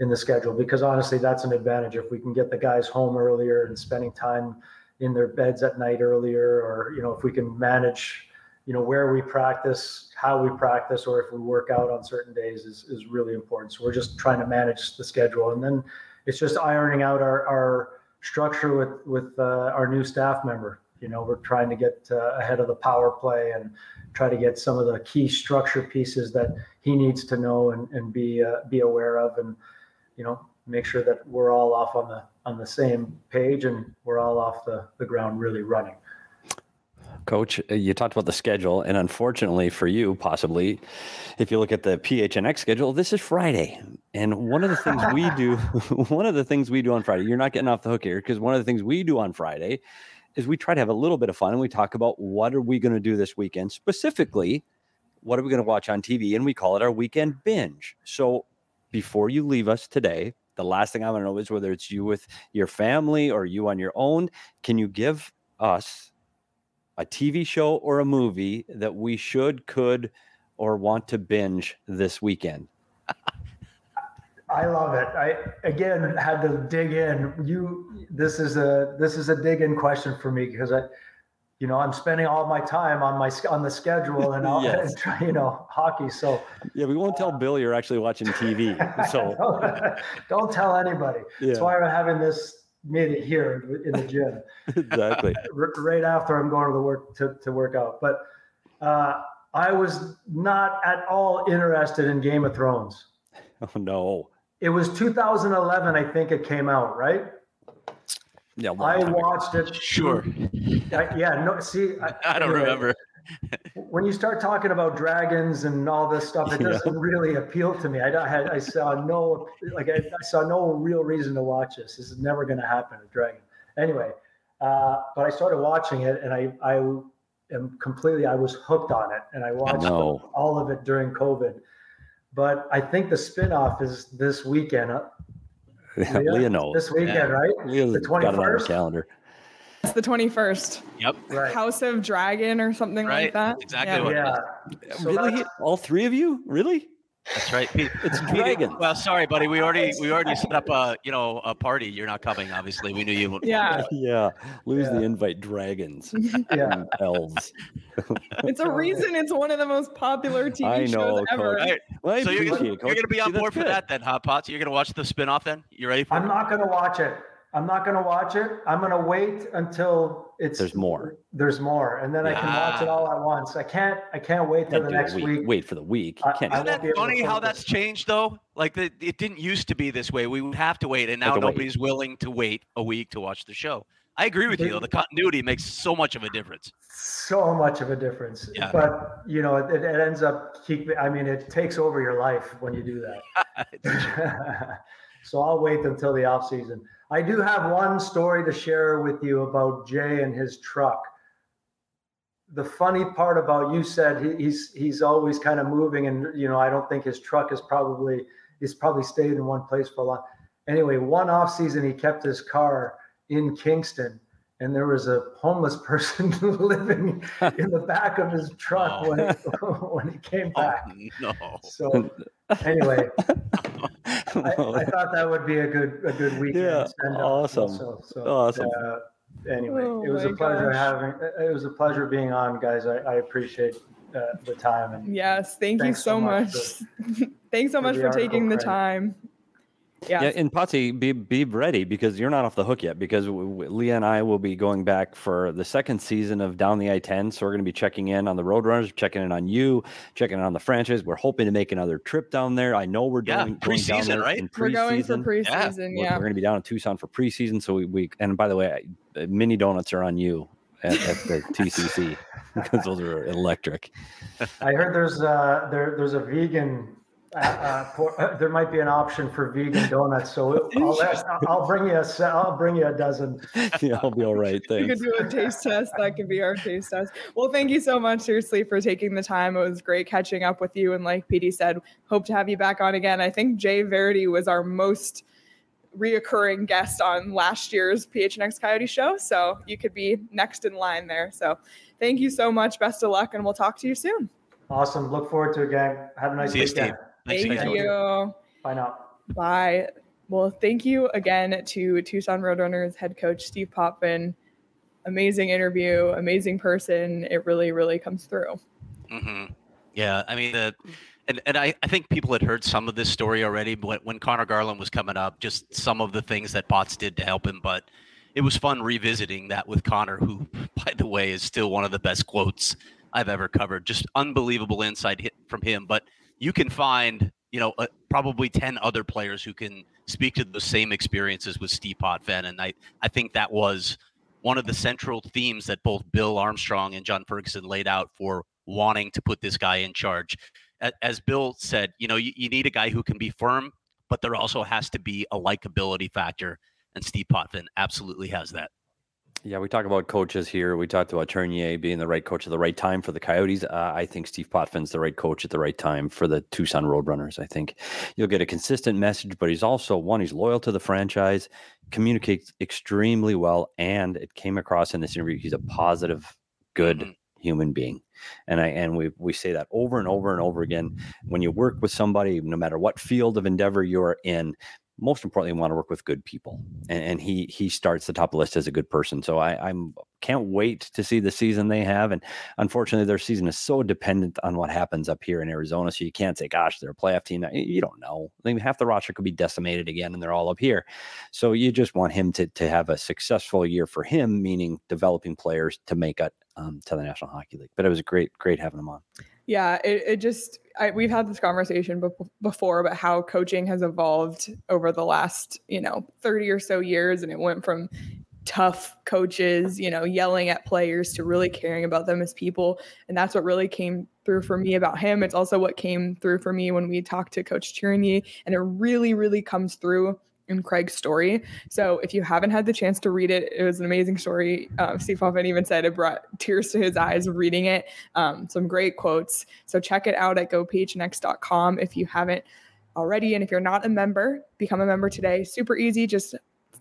S2: in the schedule because honestly, that's an advantage. If we can get the guys home earlier and spending time in their beds at night earlier, or you know if we can manage you know where we practice how we practice or if we work out on certain days is, is really important. So we're just trying to manage the schedule. And then it's just ironing out our, our structure with with uh, our new staff member you know we're trying to get uh, ahead of the power play and try to get some of the key structure pieces that he needs to know and, and be uh, be aware of and you know make sure that we're all off on the on the same page and we're all off the, the ground really running
S3: Coach, uh, you talked about the schedule, and unfortunately for you, possibly, if you look at the PHNX schedule, this is Friday. And one of the things we do, <laughs> one of the things we do on Friday, you're not getting off the hook here, because one of the things we do on Friday is we try to have a little bit of fun and we talk about what are we going to do this weekend, specifically, what are we going to watch on TV, and we call it our weekend binge. So before you leave us today, the last thing I want to know is whether it's you with your family or you on your own. Can you give us a TV show or a movie that we should, could, or want to binge this weekend?
S2: I love it. I again had to dig in. You this is a this is a dig in question for me because I you know, I'm spending all my time on my on the schedule and, all, <laughs> yes. you know hockey. So
S3: yeah, we won't tell Bill you're actually watching TV. <laughs> So <laughs>
S2: don't, don't, tell anybody. Yeah. That's why I'm having this meeting here in the gym.
S3: exactly.
S2: right after I'm going to the work to, to work out. But uh, I was not at all interested in Game of Thrones.
S3: Oh no.
S2: It was 2011, I think it came out, right?
S3: Yeah,
S2: I watched it.
S4: Sure.
S2: I, yeah, no. See,
S4: I, <laughs> I don't remember.
S2: when you start talking about dragons and all this stuff, it <laughs> doesn't really appeal to me. I, I, had, I saw no, like, I, I saw no real reason to watch this. This is never going to happen. A dragon. Anyway, uh, but I started watching it, and I, I am completely, I was hooked on it, and I watched
S3: know.
S2: all of it during COVID. But I think the spinoff is this weekend. uh,
S3: Yeah,
S2: Leah?
S3: Leah knows.
S2: This weekend,
S4: Yeah.
S2: right?
S3: Leah's
S2: the
S3: got it on her calendar.
S1: It's the 21st.
S4: Yep.
S2: Right.
S1: House of Dragon or something
S4: Right.
S1: like that.
S4: Exactly
S1: Yeah.
S4: what
S2: Yeah. So
S3: really? All three of you? Really?
S4: That's right. Pete.
S3: It's dragons.
S4: Well, sorry, buddy. We already we <laughs> already set up a you know a party. You're not coming, obviously. We knew you. wouldn't want
S1: Yeah.
S4: to. <laughs>
S3: yeah. Lose the invite, dragons <laughs>
S2: Yeah.
S3: elves.
S1: It's a reason it's one of the most popular TV
S3: I know,
S1: shows ever.
S3: Coach.
S4: Right.
S3: Well, I
S4: So you're gonna, you're gonna be on
S3: that's
S4: board for
S3: good.
S4: that then, Hot Pots? You're gonna watch the spinoff then? You ready for
S2: I'm
S4: it?
S2: not going to watch it. I'm not going to watch it. I'm going to wait until it's
S3: There's more.
S2: There's more, and then I can watch it all at once. I can't. I can't wait till the next
S3: week.
S2: week.
S3: Wait for the week. You
S2: I-
S3: can't.
S2: I
S4: Isn't that
S2: be able to
S4: funny how that's changed though? Like the, it didn't used to be this way. We would have to wait, and now
S3: to wait.
S4: nobody's willing to wait a week to watch the show. I agree with you though. The continuity makes so much of a difference.
S2: So much of a difference.
S4: Yeah.
S2: But you know, it, it ends up keep. I mean, it takes over your life when you do that. <laughs> <laughs> so I'll wait until the off season. I do have one story to share with you about Jay and his truck. The funny part about you said he, he's he's always kind of moving, and you know I don't think his truck is probably he's probably stayed in one place for a long. Anyway, one off season he kept his car in Kingston, and there was a homeless person <laughs> living in the back of his truck when <laughs> when he came
S4: Oh
S2: back.
S4: no!
S2: So anyway, I, <laughs> I thought that would be a good a good weekend.
S3: Yeah,
S2: send
S3: awesome.
S2: also. So,
S3: Awesome.
S2: Uh, anyway,
S1: Oh
S2: it was a pleasure
S1: gosh.
S2: having. It was a pleasure being on, guys. I, I appreciate uh, the time and
S1: Yes, thank you so
S2: so
S1: much.
S2: much
S1: Thanks so much
S2: the
S1: for taking the
S2: credit.
S1: time. Yeah.
S3: Yeah, and Potsy, be be ready because you're not off the hook yet. Because w- w- Leah and I will be going back for the second season of Down the I-10. So we're going to be checking in on the Roadrunners, checking in on you, checking in on the franchise. We're hoping to make another trip down there. I know we're
S4: Yeah,
S3: doing going down
S4: preseason,
S3: there
S4: right?
S3: in
S1: We're going for
S3: preseason.
S1: preseason.
S3: We're,
S1: Yeah.
S3: we're going to be down in Tucson for preseason. So we, we and by the way, I- uh, mini donuts are on you at, at the <laughs> TCC <laughs> because those are electric.
S2: I heard there's uh there there's a vegan. Uh, uh, for, uh, there might be an option for vegan donuts, so I'll, I'll bring you a se- I'll bring you a dozen. <laughs>
S3: yeah, I'll be all right. <laughs>
S1: We could
S3: Thanks.
S1: do a taste test. That could be our taste test. Well, thank you so much, seriously, for taking the time. It was great catching up with you. And like PD said, hope to have you back on again. I think Jay Varady was our most reoccurring guest on last year's PHNX Coyote show. So you could be next in line there. So thank you so much. Best of luck, and we'll talk to you soon.
S2: Awesome. Look forward to it again. Have a nice
S4: See you,
S2: weekend.
S4: Steve.
S1: Thank
S4: again.
S1: you.
S2: Bye now.
S1: Bye. Well, thank you again to Tucson Roadrunners head coach Steve Potvin. Amazing interview, amazing person. It really, really comes through.
S4: hmm Yeah, I mean, the, and and I, I think people had heard some of this story already, but when, when Conor Garland was coming up, just some of the things that Potts did to help him. But it was fun revisiting that with Conor, who, <laughs> by the way, is still one of the best quotes I've ever covered. Just unbelievable insight hit from him. But you can find, you know, uh, probably ten other players who can speak to the same experiences with Steve Potvin, and I I think that was one of the central themes that both Bill Armstrong and John Ferguson laid out for wanting to put this guy in charge. As Bill said, you know, you, you need a guy who can be firm, but there also has to be a likability factor. And Steve Potvin absolutely has that.
S3: Yeah, we talk about coaches here. We talked about Tourigny being the right coach at the right time for the Coyotes. Uh, I think Steve Potvin's the right coach at the right time for the Tucson Roadrunners. I think you'll get a consistent message, but he's also one, he's loyal to the franchise, communicates extremely well, and it came across in this interview. He's a positive, good
S4: Mhm.
S3: human being. And I and we we say that over and over and over again. When you work with somebody, no matter what field of endeavor you're in, most importantly, want to work with good people. And, and he he starts the top list as a good person. So I, I'm can't wait to see the season they have. And unfortunately, their season is so dependent on what happens up here in Arizona. So you can't say, "Gosh, they're a playoff team." You don't know. I mean, half the roster could be decimated again, and they're all up here. So you just want him to to have a successful year for him, meaning developing players to make it um, to the National Hockey League. But it was great, great having him on.
S1: Yeah, it, it just, I, we've had this conversation bef- before about how coaching has evolved over the last, you know, 30 or so years. And it went from tough coaches, you know, yelling at players to really caring about them as people. And that's what really came through for me about him. It's also what came through for me when we talked to Coach Tourigny. And it really, really comes through in Craig's story. So if you haven't had the chance to read it, it was an amazing story. Um, Steve Hoffman even said it brought tears to his eyes reading it. Um, some great quotes. So check it out at gophnx.com if you haven't already. And if you're not a member, become a member today. Super easy. Just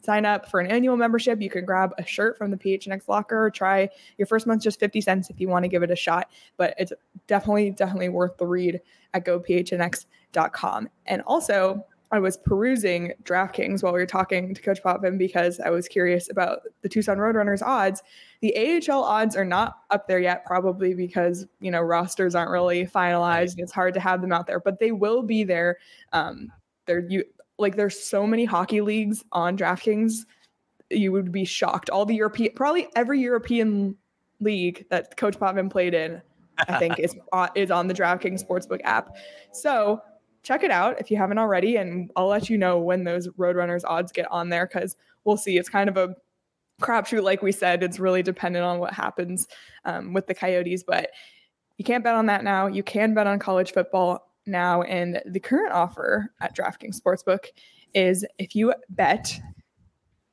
S1: sign up for an annual membership. You can grab a shirt from the PHNX locker try your first month just 50 cents if you want to give it a shot. But it's definitely, definitely worth the read at gophnx.com. And also, I was perusing DraftKings while we were talking to Coach Potvin because I was curious about the Tucson Roadrunners odds. The AHL odds are not up there yet, probably because you know rosters aren't really finalized and it's hard to have them out there, but they will be there. Um, there you like there's so many hockey leagues on DraftKings, you would be shocked. All the European, probably every European league that Coach Potvin played in, I think is <laughs> is on the DraftKings Sportsbook app. So check it out if you haven't already, and I'll let you know when those Roadrunners odds get on there because we'll see. It's kind of a crapshoot, like we said. It's really dependent on what happens um, with the Coyotes, but you can't bet on that now. You can bet on college football now, and the current offer at DraftKings Sportsbook is if you bet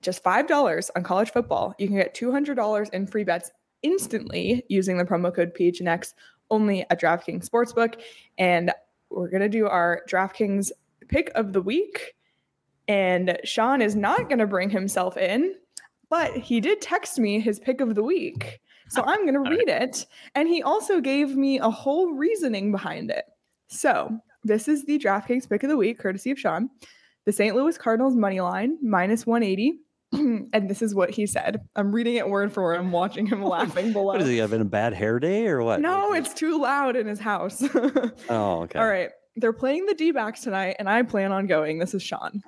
S1: just $5 on college football, you can get $200 in free bets instantly using the promo code PHNX only at DraftKings Sportsbook. And we're going to do our DraftKings pick of the week. And Sean is not going to bring himself in, but he did text me his pick of the week. So I'm going to read it. And he also gave me a whole reasoning behind it. So this is the DraftKings pick of the week, courtesy of Sean. The St. Louis Cardinals money line, minus 180. <clears throat> and this is what he said. I'm reading it word for word. I'm watching him <laughs> laughing below.
S3: What is he having a bad hair day or what?
S1: No, it's too loud in his house. <laughs>
S3: Oh, okay.
S1: All right. They're playing the D backs tonight, and I plan on going. This is Sean.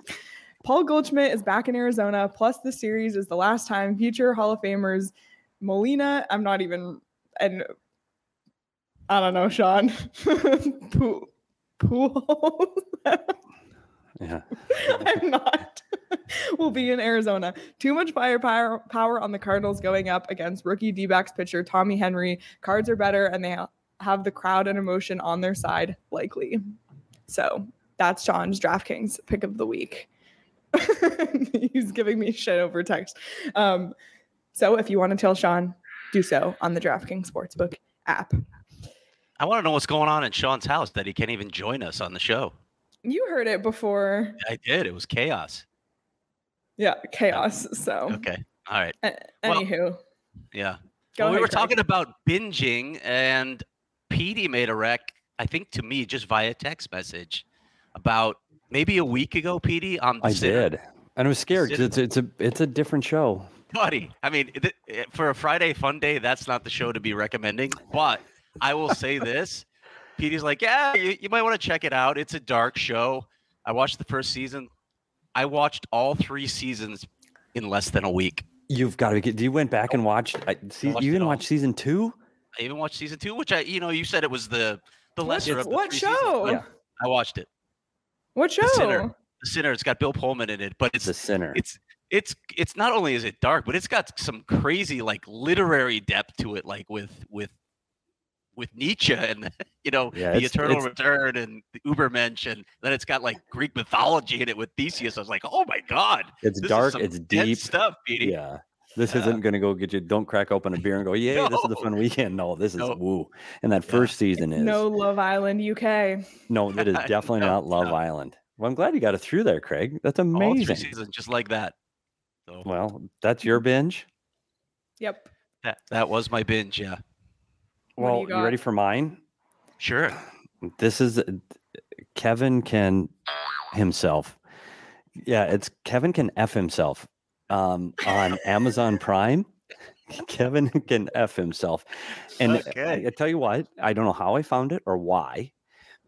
S1: Paul Goldschmidt is back in Arizona. Plus, the series is the last time future Hall of Famers Molina. I'm not even, and I don't know, Sean. <laughs> Pool. Pool.
S3: Yeah. <laughs>
S1: I'm not. <laughs> we'll be in Arizona. Too much firepower power on the Cardinals going up against rookie D backs pitcher Tommy Henry. Cards are better, and they have the crowd and emotion on their side, likely. So that's Sean's DraftKings pick of the week. <laughs> He's giving me shit over text. Um, so if you want to tell Sean, do so on the DraftKings Sportsbook app.
S4: I want to know what's going on in Sean's house that he can't even join us on the show.
S1: You heard it before.
S4: I did. It was chaos.
S1: Yeah, chaos. So
S4: Okay. All right.
S1: a-
S4: Well,
S1: anywho,
S4: Yeah.
S1: go
S4: well, we were
S1: Craig.
S4: talking about binging, and Petey made a rec, I think to me, just via text message about maybe a week ago, Petey, on the
S3: I
S4: Sinner.
S3: did. And I was scared 'cause it's it's a it's a different show.
S4: buddy. I mean, th- eh, for a Friday fun day, that's not the show to be recommending. But I will say this: Petey's like, yeah, you, you might want to check it out. It's a dark show. I watched the first season. I watched all three seasons in less than a week.
S3: You've got to get. You went back and watched. I, see,
S4: watched
S3: you even watched season two.
S4: I even watched season two, which I, you know, you said it was the the lesser of the
S1: what
S4: three
S1: show?
S4: but
S3: Yeah.
S4: I watched it.
S1: What show?
S4: The Sinner. The Sinner. It's got Bill Pullman in it, but it's
S3: The sinner.
S4: it's it's it's not only is it dark, but it's got some crazy like literary depth to it, like with with with Nietzsche and <laughs> you know
S3: Yeah,
S4: the
S3: it's-
S4: eternal
S3: it's-
S4: return and the Ubermensch, and then it's got like Greek mythology in it with Theseus. I was like, oh my god,
S3: it's
S4: this is
S3: dark.
S4: some
S3: It's deep.
S4: stuff, Petey.
S3: Yeah. This
S4: Yeah.
S3: isn't going to go get you. Don't crack open a beer and go, <laughs> "Yeah, this is the fun weekend." No, this is
S4: No.
S3: woo. And that
S4: Yeah.
S3: first season is
S1: No Love Island UK.
S3: no, it is <laughs> definitely
S4: No,
S3: not Love
S4: no.
S3: Island. Well, I'm glad you got it through there, Craig. That's
S4: All three
S3: amazing.
S4: seasons just like that. So
S3: Well, that's your binge.
S1: Yep.
S4: that that was my binge. Yeah,
S1: What do
S3: Well,
S1: you
S3: you, ready for mine?
S4: sure.
S3: This is Kevin can himself. Yeah, it's Kevin can f himself um, on Amazon Prime. <laughs> Kevin can f himself, and I-
S4: Okay.
S3: I, tell you what, I don't know how I found it or why.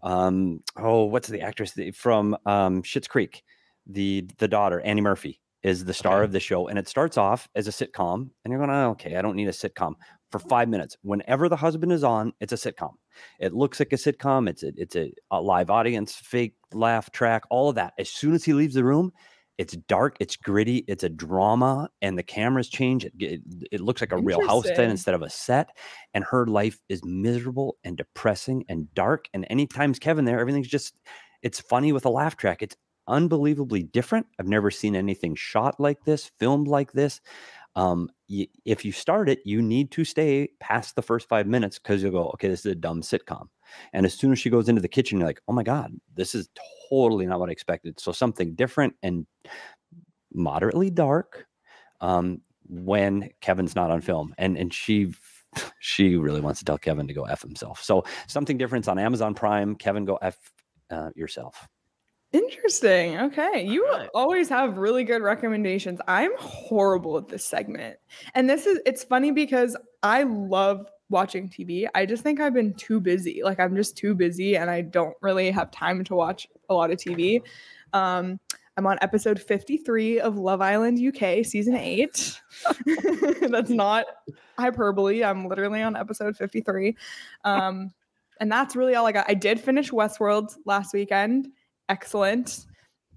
S3: Um, oh, what's the actress the- from um, Schitt's Creek? The the daughter Annie Murphy is the star
S4: Okay.
S3: of the show, and it starts off as a sitcom, and you're going, oh, okay, I don't need a sitcom for five minutes. Whenever the husband is on, it's a sitcom. It looks like a sitcom. It's a, it's a, a live audience, fake laugh track, all of that. As soon as he leaves the room, It's dark, it's gritty, it's a drama, and the cameras change. It, it, it looks like a real house then instead of a set. And her life is miserable and depressing and dark. And anytime's Kevin there, everything's just, it's funny with a laugh track. It's unbelievably different. I've never seen anything shot like this, filmed like this. Um, y- if you start it, you need to stay past the first five minutes because you'll go, okay, this is a dumb sitcom. And as soon as she goes into the kitchen, you're like, oh my God, this is totally not what I expected. So something different and moderately dark um, when Kevin's not on film. And and she <laughs> she really wants to tell Kevin to go F himself. So something different on Amazon Prime. Kevin, go F uh, yourself.
S1: Interesting. Okay. You
S4: Right.
S1: always have really good recommendations. I'm horrible at this segment. And this is it's funny because I love watching TV. I just think I've been too busy. Like I'm just too busy and I don't really have time to watch a lot of TV. Um I'm on episode 53 of Love Island UK season 8. <laughs> That's not hyperbole. I'm literally on episode 53. Um and that's really all I got. I did finish Westworld last weekend excellent,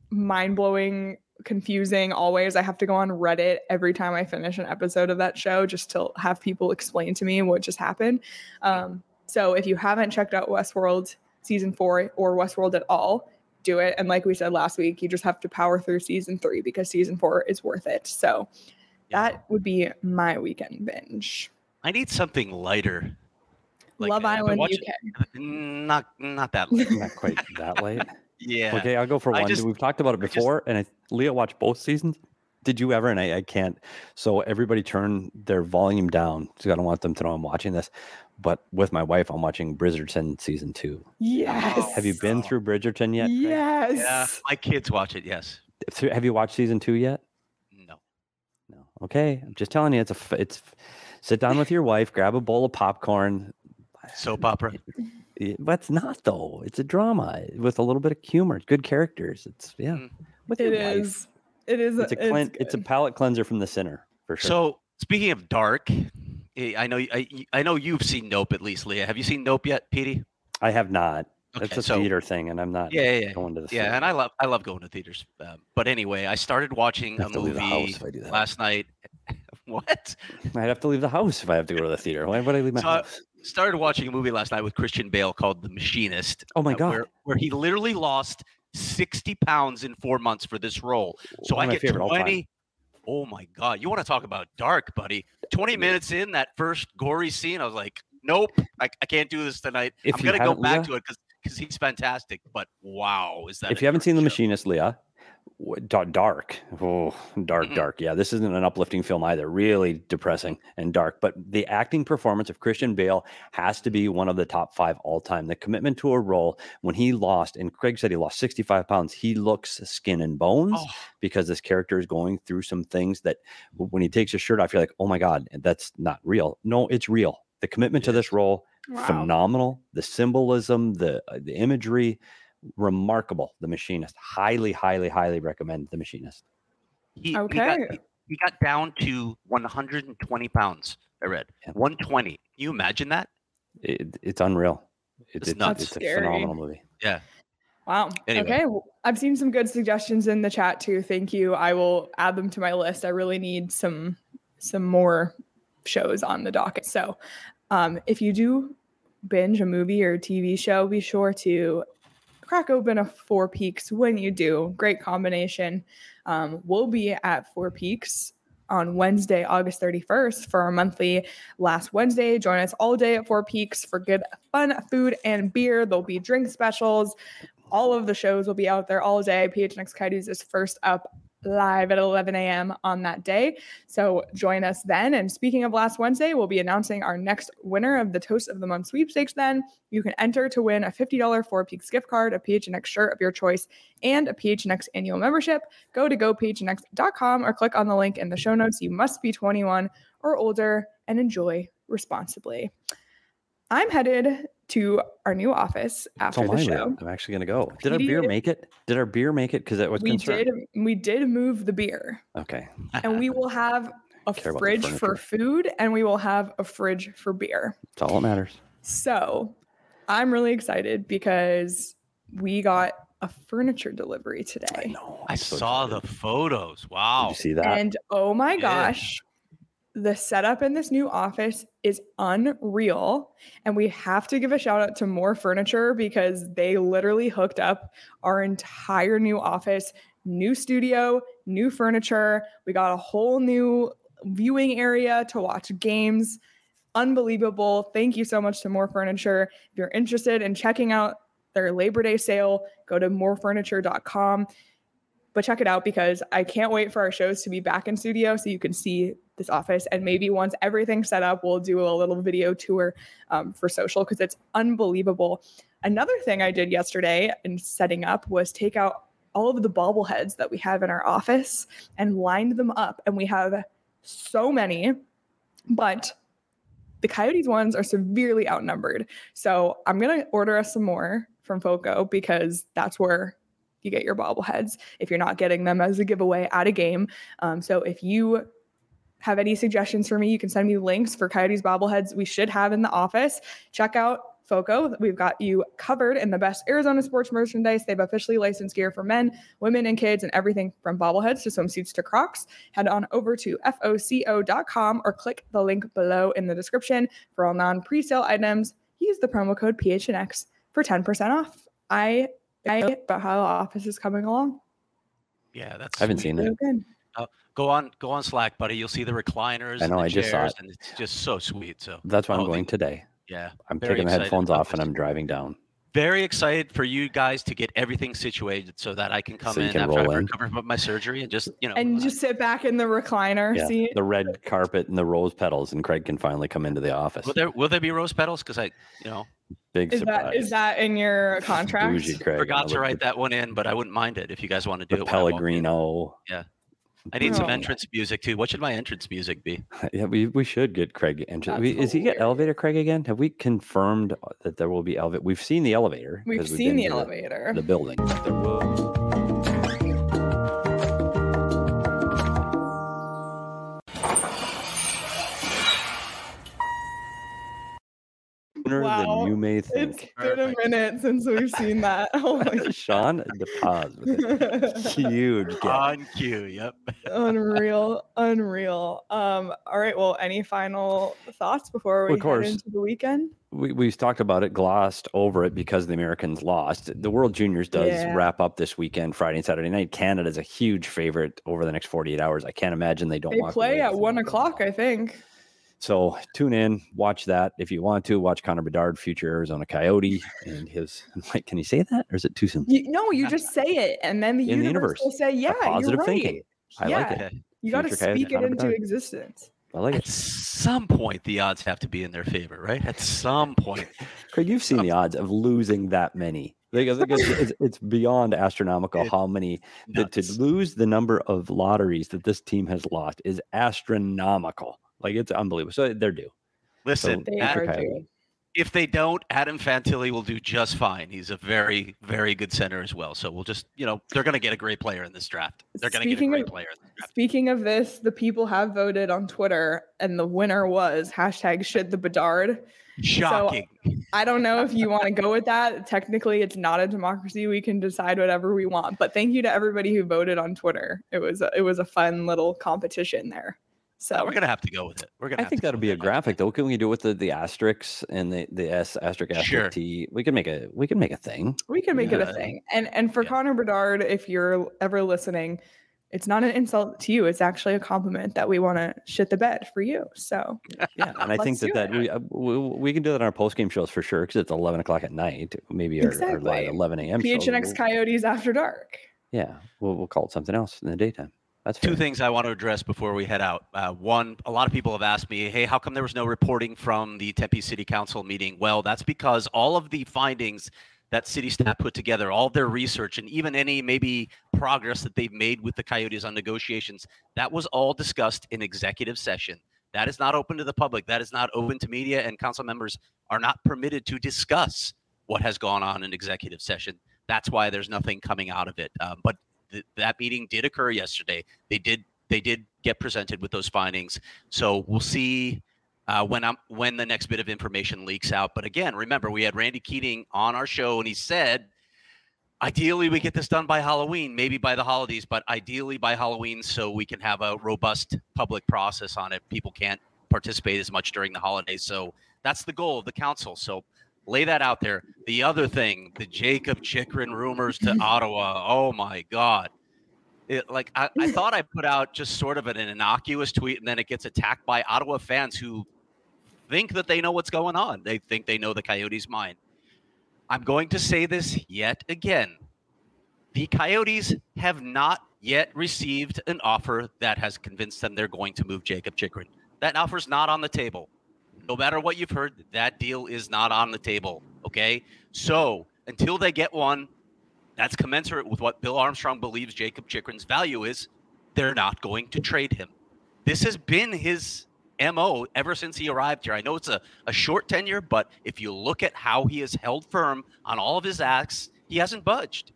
S1: mind blowing, confusing. Always, I have to go on Reddit every time I finish an episode of that show just to have people explain to me what just happened. Um, so if you haven't checked out Westworld season four or Westworld at all, do it. And like we said last week, you just have to power through season three because season four is worth it. So
S4: Yeah.
S1: that would be my weekend binge.
S4: I need something lighter. Like,
S1: Love
S4: I've
S1: Island
S4: watching-
S1: UK.
S4: Not not that late.
S3: Not quite that late.
S4: Yeah.
S3: Okay, I'll go for
S4: I
S3: one.
S4: just-
S3: We've talked about it
S4: I just-
S3: before, and I, Leah watched both seasons. Did you ever? And I, I can't. So everybody turn their volume down. because I don't want them to know I'm watching this. But with my wife, I'm watching Bridgerton season two.
S1: Yes.
S3: Have you been through Bridgerton yet?
S1: Yes.
S4: Yeah. My kids watch it. Yes.
S3: Have you watched season two yet?
S4: No.
S3: No. Okay, I'm just telling you, it's a. It's. Sit down with your wife, grab a bowl of popcorn.
S4: Soap opera. <laughs>
S3: It- But it's not though. It's a drama with a little bit of humor. Good characters. It's yeah.
S4: Mm.
S3: With
S1: It
S3: your wife.
S1: is. It is.
S3: It's a clean, it's, a palate cleanser from the sinner for sure.
S4: So speaking of dark, eh, I know I, I know you've seen Nope at least, Leah. Have you seen Nope yet, Petey?
S3: I have not.
S4: Okay,
S3: It's a
S4: so-
S3: theater thing, and I'm not
S4: Yeah, yeah, yeah.
S3: going to the
S4: Yeah,
S3: theater.
S4: and I love I love going to theaters. Um, but anyway, I started watching
S3: I
S4: a
S3: have to leave the house
S4: movie
S3: if I do that.
S4: last night. <laughs> what?
S3: I'd have to leave the house if I have to go to the theater. Why would I leave my
S4: So
S3: house?
S4: Started watching a movie last night with Christian Bale called The Machinist.
S3: Oh my
S4: uh,
S3: god!
S4: Where, where he literally lost 60 pounds in four months for this role. So
S3: One
S4: I get
S3: favorite all time.
S4: 20. Oh my God. You want to talk about dark, buddy? 20 minutes in that first gory scene, I was like, nope, I, I can't do this tonight.
S3: If
S4: I'm to go back
S3: Leah-
S4: to it because because he's fantastic. But wow, is that
S3: If you haven't seen The. Machinist, Leah, dark, oh, dark, dark. Yeah, this isn't an uplifting film either. Really depressing and dark. But the acting performance of Christian Bale has to be one of the top five all time. The commitment to a role when he lost, and Craig said he lost 65 pounds. He looks skin and bones.
S4: Oh,
S3: because this character is going through some things that when he takes his shirt off, you're like, oh my God, that's not real. No, it's real. The commitment to this role,
S1: Wow.
S3: phenomenal. The symbolism, the uh, the imagery, remarkable. The Machinist, highly, highly, highly recommend The Machinist.
S4: he, he got,
S1: Okay.
S4: he, he got down to 120 pounds. I read
S3: Yeah.
S4: 120. Can you imagine that?
S3: It, it's unreal. It-
S4: It's
S3: it's
S4: nuts.
S3: it's a phenomenal movie.
S4: Yeah.
S1: Wow.
S4: Anyway.
S1: Okay. well, I've seen some good suggestions in the chat too. Thank you. I will add them to my list. I really need some some more shows on the docket. So, um, if you do binge a movie or a TV show, be sure to crack open a Four Peaks when you do. Great combination. Um, we'll be at Four Peaks on Wednesday, August 31st for our monthly last Wednesday. Join us all day at Four Peaks for good fun food and beer. There'll be drink specials. All of the shows will be out there all day. PHNX Coyotes is first up live at 11 a.m. on that day. So join us then. And speaking of last Wednesday, we'll be announcing our next winner of the Toast of the Month sweepstakes then. You can enter to win a $50 Four Peaks gift card, a PHNX shirt of your choice, and a PHNX annual membership. Go to gophnx.com or click on the link in the show notes. You must be 21 or older and enjoy responsibly. I'm headed to our new office after the
S3: I, Leah.
S1: show.
S3: I'm actually going to go. Did our beer make it? Did our beer make it? Because that was
S1: We
S3: concerned.
S1: did we did move the beer
S3: Okay.
S1: and we will have a
S3: Care about the
S1: fridge for food and we will have a fridge for beer.
S3: That's all that matters.
S1: So I'm really excited because we got a furniture delivery today.
S3: I know.
S4: I
S3: I'm so
S4: saw the
S3: excited.
S4: photos.
S3: Did
S4: Wow.
S3: you see that?
S1: And oh my
S4: Yeah.
S1: gosh, the setup in this new office is unreal. And we have to give a shout out to More Furniture because they literally hooked up our entire new office, new studio, new furniture. We got a whole new viewing area to watch games. Unbelievable. Thank you so much to More Furniture. If you're interested in checking out their Labor Day sale, go to morefurniture.com but check it out because I can't wait for our shows to be back in studio so you can see this office. And maybe once everything's set up, we'll do a little video tour um, for social because it's unbelievable. Another thing I did yesterday in setting up was take out all of the bobbleheads that we have in our office and lined them up. And we have so many, but the Coyotes ones are severely outnumbered. So I'm going to order us some more from Foco because that's where you get your bobbleheads if you're not getting them as a giveaway at a game. Um, so if you have any suggestions for me, you can send me links for Coyotes bobbleheads we should have in the office. Check out Foco. We've got you covered in the best Arizona sports merchandise. They have officially licensed gear for men, women, and kids, and everything from bobbleheads to swimsuits to Crocs. Head on over to foco.com or click the link below in the description for all non-presale items. Use the promo code PHNX for 10% off. I I about how the office is coming along.
S4: Yeah, that's.
S3: I haven't seen it.
S1: So good.
S4: Uh, go on, go on Slack, buddy. You'll see the recliners.
S3: I know,
S4: and the
S3: I just saw it.
S4: and it's just so sweet. So
S3: That's why I'm
S4: Oh,
S3: going
S4: they-
S3: today.
S4: yeah,
S3: I'm taking the headphones off and. I'm driving down.
S4: very excited for you guys to get everything situated so that I can come
S3: So
S4: in
S3: can
S4: after I've
S3: in.
S4: recovered from my surgery and just you know
S1: And just sit back in the recliner
S3: Yeah,
S1: seat.
S3: the red carpet and the rose petals, and Craig can finally come into the office.
S4: Will there will there be rose petals? Because I, you know,
S3: Big
S1: Is
S3: surprise.
S1: that is that in your <laughs> contract?
S3: Bougie Craig.
S4: forgot to write that one in, but I wouldn't mind it if you guys want to do
S3: The
S4: it. when I walk I need some
S1: Oh.
S4: entrance music too. What should my entrance music be? <laughs>
S3: Yeah, we, we should get Craig into.
S1: That's
S3: We, is he get elevator Craig again? Have we confirmed that there will be elevator? We've seen the elevator.
S1: We've seen
S3: been
S1: the elevator.
S3: The building.
S1: Wow.
S3: than you may
S1: It's
S3: think.
S1: been a minute since we've seen that. <laughs> Oh my <laughs>
S3: Sean, the pause with it. <laughs> Huge gap.
S4: On cue. Yep.
S1: unreal, unreal. Um, all right. Well, any final thoughts before we
S3: Of course.
S1: head into the weekend?
S3: we, we've talked about it, glossed over it because the Americans lost. The World Juniors does
S1: Yeah.
S3: wrap up this weekend, Friday and Saturday night. Canada's a huge favorite over the next 48 hours. I can't imagine they don't
S1: They
S3: walk
S1: play
S3: away
S1: at one o'clock, I think.
S3: So tune in, watch that if you want to. Watch Connor Bedard, future Arizona Coyote, and his. <laughs> Wait, can you say that, or is it too soon?
S1: You, no, you just say it, and then the,
S3: In the
S1: universe,
S3: universe.
S1: will say, "Yeah,
S3: positive
S1: you're right."
S3: thinking. I like it.
S1: You got to
S3: Future Coyote,
S1: speak it
S3: Connor
S1: into
S3: Bedard.
S1: existence.
S3: I like
S4: At
S3: it.
S4: some point, the odds have to be in their favor, right? At some point. <laughs>
S3: Craig, you've seen the odds of losing that many. Because it's, <laughs> it's, it's beyond astronomical
S4: It's
S3: how many that to lose the number of lotteries that this team has lost is astronomical. Like it's unbelievable. So they're due.
S4: Listen,
S1: They
S4: Ad-
S1: are due.
S4: if they don't, Adam Fantilli will do just fine. He's a very, very good center as well. So we'll just, you know, they're going to get a great player in this draft. They're going to get a great
S1: of-
S4: player in this draft.
S1: Speaking of this, the people have voted on Twitter, and the winner was hashtag shit the Bedard.
S4: Shocking.
S1: I don't know if you want to go with that. Technically, it's not a democracy. We can decide whatever we want. But thank you to everybody who voted on Twitter. It was a, it was a fun little competition there. So
S4: we're going to have to go with it. We're going to
S3: I think that'll be a graphic though. Can we do it with the, the asterisks and the, the S asterisk asterisk
S4: Sure.
S3: T? We can make a we can make a thing.
S1: we can make it a thing. And and for
S4: Yeah.
S1: Connor Bedard, if you're ever listening, it's not an insult to you. It's actually a compliment that we want to shit the bed for you. So <laughs>
S3: Yeah, and I think that that we, uh, we we can do that on our post game shows for sure because it's eleven o'clock at night. Maybe our, our
S1: Exactly.
S3: live eleven a.m. show.
S1: PHNX
S3: We'll-
S1: Coyotes after dark.
S3: Yeah, we'll we'll call it something else in the daytime. That's
S4: Two things I want to address before we head out. Uh, one, a lot of people have asked me, hey, how come there was no reporting from the Tempe City Council meeting? Well, that's because all of the findings that city staff put together, all their research, and even any maybe progress that they've made with the Coyotes on negotiations, that was all discussed in executive session. That is not open to the public. That is not open to media, and council members are not permitted to discuss what has gone on in executive session. That's why there's nothing coming out of it. Um, but th- that meeting did occur yesterday. They did they did get presented with those findings. So we'll see uh, when I'm when the next bit of information leaks out. But again, remember we had Randy Keating on our show, and he said ideally we get this done by Halloween, maybe by the holidays, but ideally by Halloween so we can have a robust public process on it. People can't participate as much during the holidays. So that's the goal of the council. So lay that out there. The other thing, the Jacob Chychrun rumors to <laughs> Ottawa. Oh my God. It, like I, I thought I put out just sort of an innocuous tweet and then it gets attacked by Ottawa fans who think that they know what's going on. They think they know the Coyotes' mind. I'm going to say this yet again. The Coyotes have not yet received an offer that has convinced them they're going to move Jacob Chychrun. That offer's not on the table. No matter what you've heard, that deal is not on the table. Okay. So until they get one that's commensurate with what Bill Armstrong believes Jacob Chychrun's value is, they're not going to trade him. This has been his MO ever since he arrived here. I know it's a, a short tenure, but if you look at how he has held firm on all of his acts, he hasn't budged.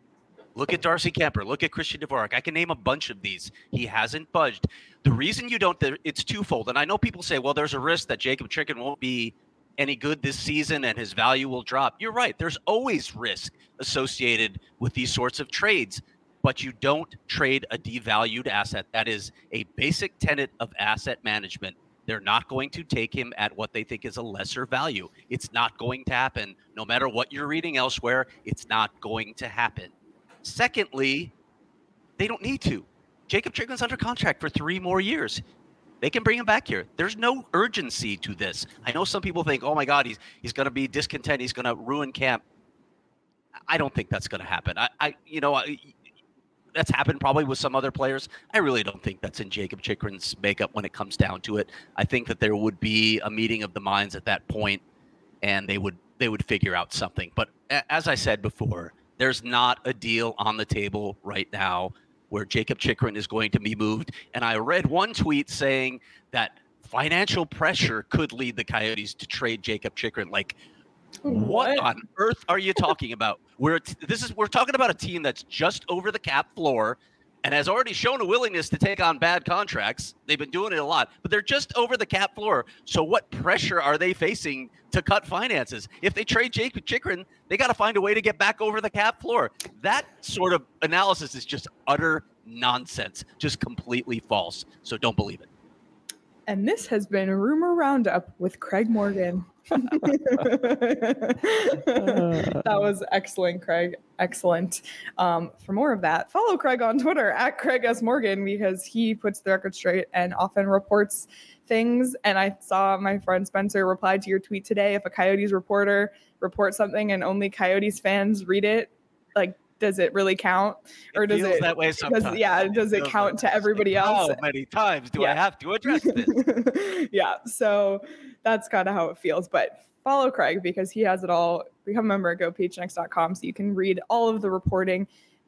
S4: Look at Darcy Kuemper. Look at Christian Dvorak. I can name a bunch of these. He hasn't budged. The reason you don't, it's twofold. And I know people say, well, there's a risk that Jacob Chychrun won't be any good this season and his value will drop. You're right. There's always risk associated with these sorts of trades, but you don't trade a devalued asset. That is a basic tenet of asset management. They're not going to take him at what they think is a lesser value. It's not going to happen. No matter what you're reading elsewhere, it's not going to happen. Secondly, they don't need to. Jacob Chychrun's under contract for three more years. They can bring him back here. There's no urgency to this. I know some people think, "Oh my God, he's he's going to be discontent. He's going to ruin camp." I don't think that's going to happen. I, I, you know, I, that's happened probably with some other players. I really don't think that's in Jacob Chychrun's makeup when it comes down to it. I think that there would be a meeting of the minds at that point, and they would they would figure out something. But as I said before, there's not a deal on the table right now where Jacob Chychrun is going to be moved. And I read one tweet saying that financial pressure could lead the Coyotes to trade Jacob Chychrun. Like, what, what on earth are you talking about? We're this is we're talking about a team that's just over the cap floor and has already shown a willingness to take on bad contracts. They've been doing it a lot, but they're just over the cap floor. So what pressure are they facing to cut finances? If they trade Jake Chychrun, they got to find a way to get back over the cap floor. That sort of analysis is just utter nonsense, just completely false. So don't believe it.
S1: And this has been a Rumor Roundup with Craig Morgan. That was excellent, Craig. Excellent. Um, for more of that, follow Craig on Twitter at Craig S. Morgan because he puts the record straight and often reports things. And I saw my friend Spencer reply to your tweet today. If a Coyotes reporter reports something and only Coyotes fans read it, like does it really count
S4: or
S1: it does it
S4: that way sometimes.
S1: Does, yeah does it, it count to everybody else
S4: how many times do yeah. i have to address this <laughs>
S1: yeah so that's kind of how it feels. But follow Craig because he has it all. Become a member at gophnx.com so you can read all of the reporting.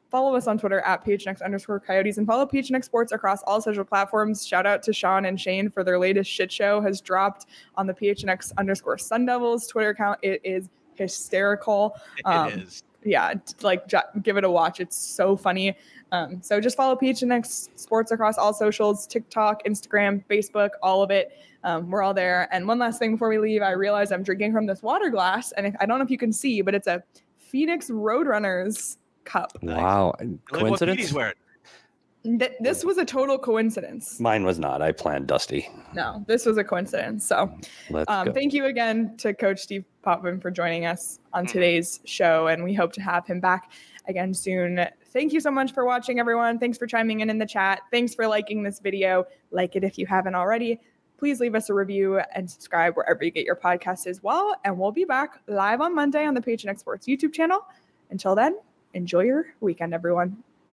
S1: Follow us on Twitter at PHNX underscore coyotes and follow PHNX Sports across all social platforms. Shout out to Sean and Shane for their latest shit show has dropped on the PHNX underscore Sun Devils Twitter account. It is hysterical.
S4: Um, it is.
S1: Yeah, like give it a watch. It's so funny. Um, so just follow PHNX Sports across all socials TikTok, Instagram, Facebook, all of it. Um, we're all there. And one last thing before we leave, I realize I'm drinking from this water glass, and I don't know if you can see, but it's a Phoenix Roadrunners cup.
S3: Wow, coincidence.
S1: Th- this was a total coincidence.
S3: Mine was not. I planned Dusty.
S1: No, this was a coincidence. So, um, thank you again to Coach Steve Potvin for joining us on mm-hmm. today's show, and we hope to have him back again soon. Thank you so much for watching, everyone. Thanks for chiming in in the chat. Thanks for liking this video. Like it if you haven't already please leave us a review and subscribe wherever you get your podcasts as well. And we'll be back live on Monday on the PHNX Sports YouTube channel. Until then, enjoy your weekend, everyone.